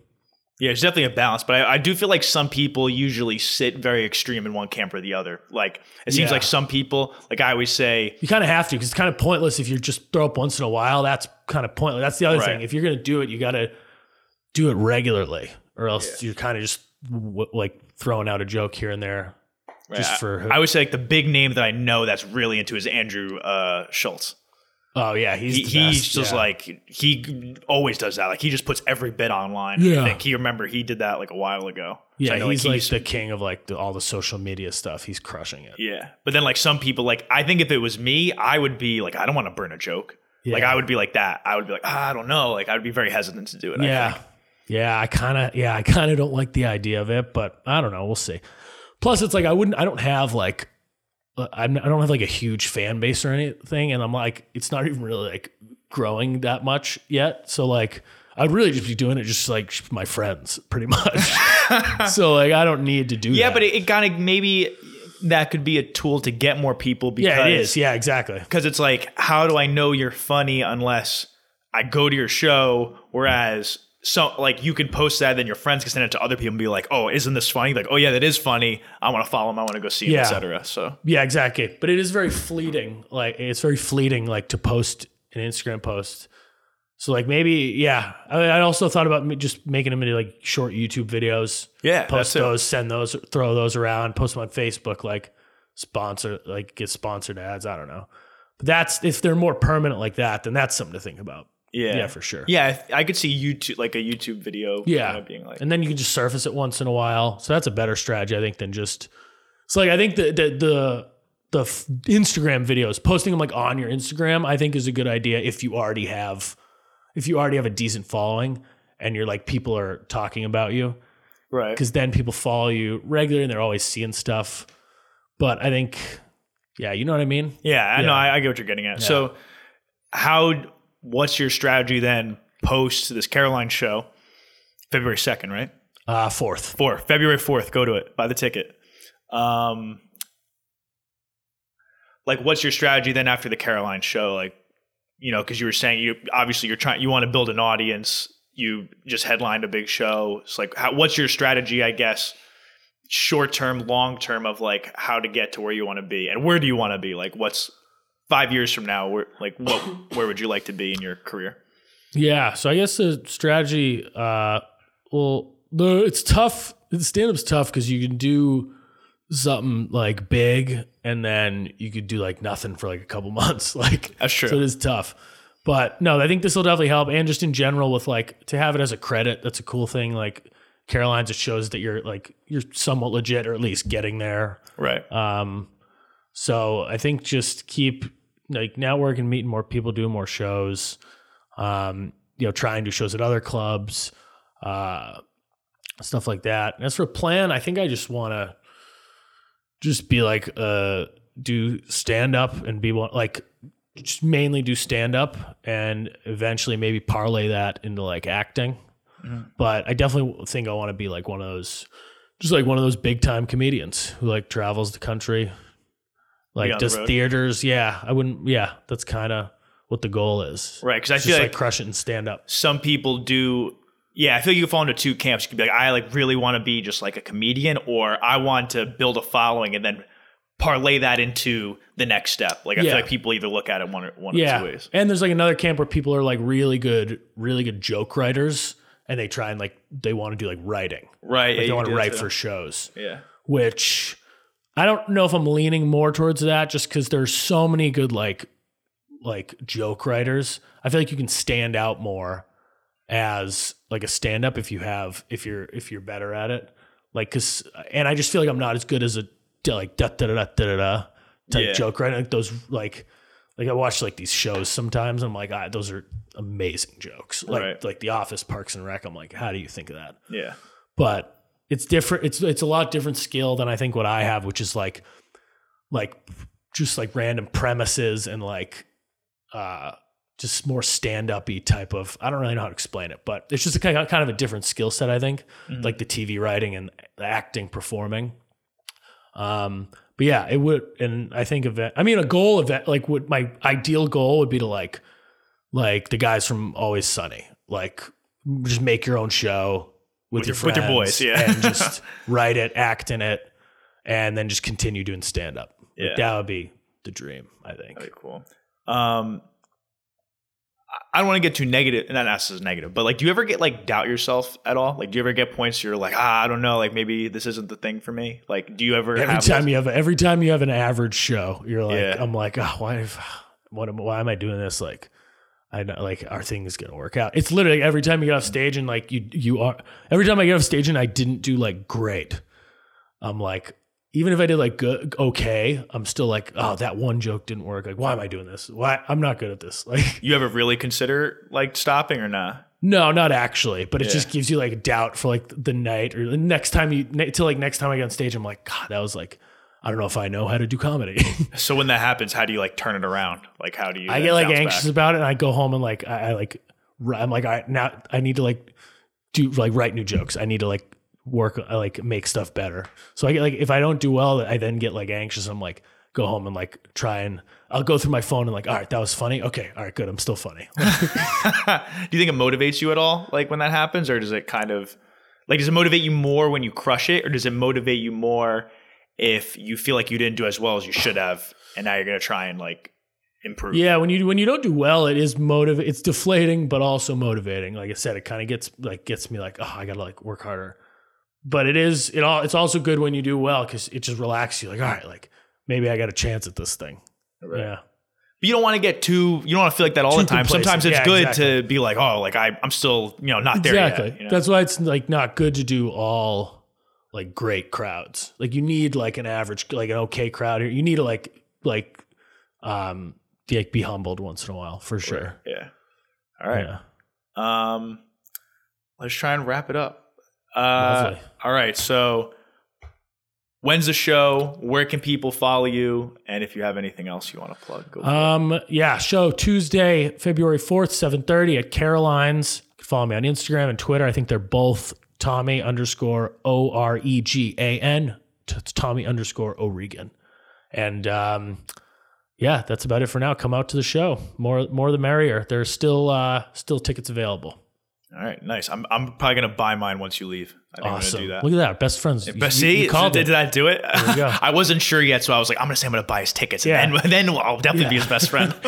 Yeah, it's definitely a balance, but I, I do feel like some people usually sit very extreme in one camp or the other. Like it seems Yeah. like some people, like I always say, You kind of have to because it's kind of pointless if you just throw up once in a while. That's kind of pointless. That's the other Right. thing. If you're gonna do it, you got to do it regularly, or else you're kind of just w- like throwing out a joke here and there, just I- for. I would say like the big name that I know that's really into is Andrew uh, Schulz. oh yeah, he's He, he's just yeah. like he always does that. Like he just puts every bit online. Yeah. I think he remember he did that like a while ago. Yeah, I know, he's like the king of like the, all the social media stuff. He's crushing it. Yeah. But then like some people like I think if it was me, I would be like I don't want to burn a joke. Like I would be like that. I would be like, ah, I don't know. Like I'd be very hesitant to do it. I Yeah. Yeah, I kind of yeah, I kind of don't like the idea of it, but I don't know, we'll see. Plus it's like I wouldn't I don't have like uh, I'm, I don't have like a huge fan base or anything and I'm like it's not even really like growing that much yet. So like I'd really just be doing it just like my friends pretty much. so like I don't need to do Yeah, that. but it, it kind of maybe that could be a tool to get more people because yeah, it is. Yeah, exactly. because it's like how do I know you're funny unless I go to your show whereas so like you can post that then your friends can send it to other people and be like oh isn't this funny like oh yeah that is funny I want to follow him I want to go see him Yeah. etc so Yeah, exactly. But it is very fleeting. Like it's very fleeting, like to post an Instagram post. So like maybe yeah. I, I also thought about me- just making them into like short YouTube videos. yeah Post that's it. those, send those, throw those around, post them on Facebook, like sponsor, like get sponsored ads. I don't know. But that's if they're more permanent like that, then that's something to think about. Yeah Yeah, for sure. yeah I, I could see YouTube like a YouTube video Yeah. kind of being like and then you can just surface it once in a while. So that's a better strategy, I think, than just. So like I think the the the the Instagram videos, posting them like on your Instagram, I think is a good idea if you already have, if you already have a decent following and you're like people are talking about you, right because then people follow you regularly and they're always seeing stuff. But I think, yeah, you know what I mean. Yeah, I know. I, I get what you're getting at. So, how? What's your strategy then? Post this Caroline show, February second, right? Uh, fourth. Four, February fourth. Go to it. Buy the ticket. Um, like, what's your strategy then after the Caroline show? Like, you know, because you were saying you obviously you're trying you want to build an audience. You just headlined a big show. It's like, how, what's your strategy? I guess short term, long term of like how to get to where you want to be and where do you want to be? Like, what's five years from now? Where like what where would you like to be in your career? Yeah. So I guess the strategy, uh, well, the it's tough. Stand up's tough because you can do something like big and then you could do like nothing for like a couple months. Like That's true. So it is tough. But no, I think this will definitely help. And just in general with like to have it as a credit, that's a cool thing. Like Caroline's, it shows that you're like you're somewhat legit or at least getting there. Right. Um, so I think just keep like networking, meeting more people, doing more shows. Um, you know, trying to do shows at other clubs, uh, stuff like that. And as for plan, I think I just want to just be like, uh, do stand up and be one like just mainly do stand up and eventually maybe parlay that into like acting. But I definitely think I want to be like one of those just like one of those big time comedians who like travels the country, like just the theaters. Yeah, I wouldn't. Yeah, that's kind of what the goal is. Right. Because I It's feel just like like crush it and stand up. some people do yeah i feel like you fall into two camps you could be like i like really want to be just like a comedian or i want to build a following and then parlay that into the next step like i Yeah. feel like people either look at it one or one Yeah, of two ways and there's like another camp where people are like really good, really good joke writers, and they try and like they want to do like writing. right Like, you they want to write for shows. yeah which I don't know if I'm leaning more towards that just because there's so many good like like joke writers. I feel like you can stand out more as like a stand up if you have if you're if you're better at it. Like cause and I just feel like I'm not as good as a like da da da da da da type Yeah. joke writer. Like those like like I watch like these shows sometimes. I'm like, ah, those are amazing jokes. Like Right. like The Office, Parks and Rec. I'm like, how do you think of that? yeah But it's different. It's it's a lot different skill than I think what I have, which is like like just like random premises and like uh just more stand up y type of I don't really know how to explain it, but it's just a kind of, kind of a different skill set, I think. Like the TV writing and the acting, performing. Um, but yeah, it would, and I think event. I mean, a goal event, like, would my ideal goal would be to like, like the guys from Always Sunny, like, just make your own show with, With your your- with your boys, yeah. and just write it, act in it, and then just continue doing stand up. Yeah. that would be the dream, I think. Very cool. Um, I don't want to get too negative, not necessarily negative, but like, do you ever get like doubt yourself at all? Like, do you ever get points you're like, ah, I don't know, like maybe this isn't the thing for me? Like, do you ever Every have time those- you have every time you have an average show, you're like, Yeah. I'm like, oh, why, if, what am, why am I doing this? Like, I know, like, our thing is gonna work out. It's literally every time you get off stage and like you, you are every time I get off stage and I didn't do like great. I'm like, even if I did like good, okay, I'm still like, oh, that one joke didn't work. Like, why am I doing this? Why I'm not good at this. Like, you ever really consider like stopping or not? no, not actually, but it Yeah. just gives you like doubt for like the night or the next time you till like next time I get on stage, I'm like, God, that was like, I don't know if I know how to do comedy. So when that happens, how do you like turn it around? Like, how do you? I get like anxious back? about it, and I go home and like I, I like I'm like I now I need to like do like write new jokes. I need to like work I like make stuff better. So I get like if I don't do well, I then get like anxious. I'm like go home and like try and I'll go through my phone and like all right that was funny. Okay, all right, good. I'm still funny. do you think it motivates you at all, like when that happens, or does it kind of like does it motivate you more when you crush it, or does it motivate you more if you feel like you didn't do as well as you should have, and now you're gonna try and like improve? yeah, when you when you don't do well, it is motive. It's deflating, but also motivating. Like I said, it kind of gets like gets me like oh I gotta like work harder. But it is it all. It's also good when you do well because it just relaxes you. Like all right, like maybe I got a chance at this thing. Yeah. But you don't want to get too. You don't want to feel like that all Too the time. complacent. Sometimes it's Yeah, good exactly. to be like, oh, like I, I'm still, you know, not there exactly. yet. you know? That's why it's like not good to do all like great crowds. Like you need like an average, like an okay crowd here. You need to like like um be, like be humbled once in a while for sure. yeah. All right. Yeah. Um, let's try and wrap it up. Uh, Lovely. all right. So, when's the show? Where can people follow you? And if you have anything else you want to plug, go. for it. Um yeah, show Tuesday, February 4th, 7:30 at Caroline's. You can follow me on Instagram and Twitter. I think they're both Tommy underscore O R E G A N. Tommy underscore O'Regan. And um yeah, that's about it for now. Come out to the show. More more the merrier. There's still uh still tickets available. All right. Nice. I'm, I'm probably gonna buy mine once you leave. I Awesome. Do that. Look at that. Best friends. But you- see, you called did, did I do it? I wasn't sure yet, so I was like, I'm gonna say I'm gonna buy his tickets, Yeah. and then, then I'll definitely be his best friend.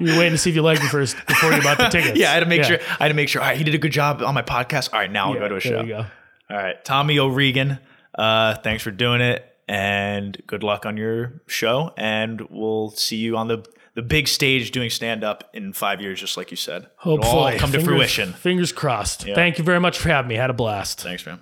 You're waiting to see if you like me first before you bought the tickets. yeah, I had to make Yeah. sure. I had to make sure. All right, he did a good job on my podcast. All right, now I'll Yeah, go to a there show. All right, Tommy O'Regan, uh, thanks for doing it, and good luck on your show. And we'll see you on the the big stage doing stand up in five years, just like you said. It'll all Hopefully. come to Fingers- fruition. Fingers crossed. Thank you very much for having me. Had a blast. Thanks, man.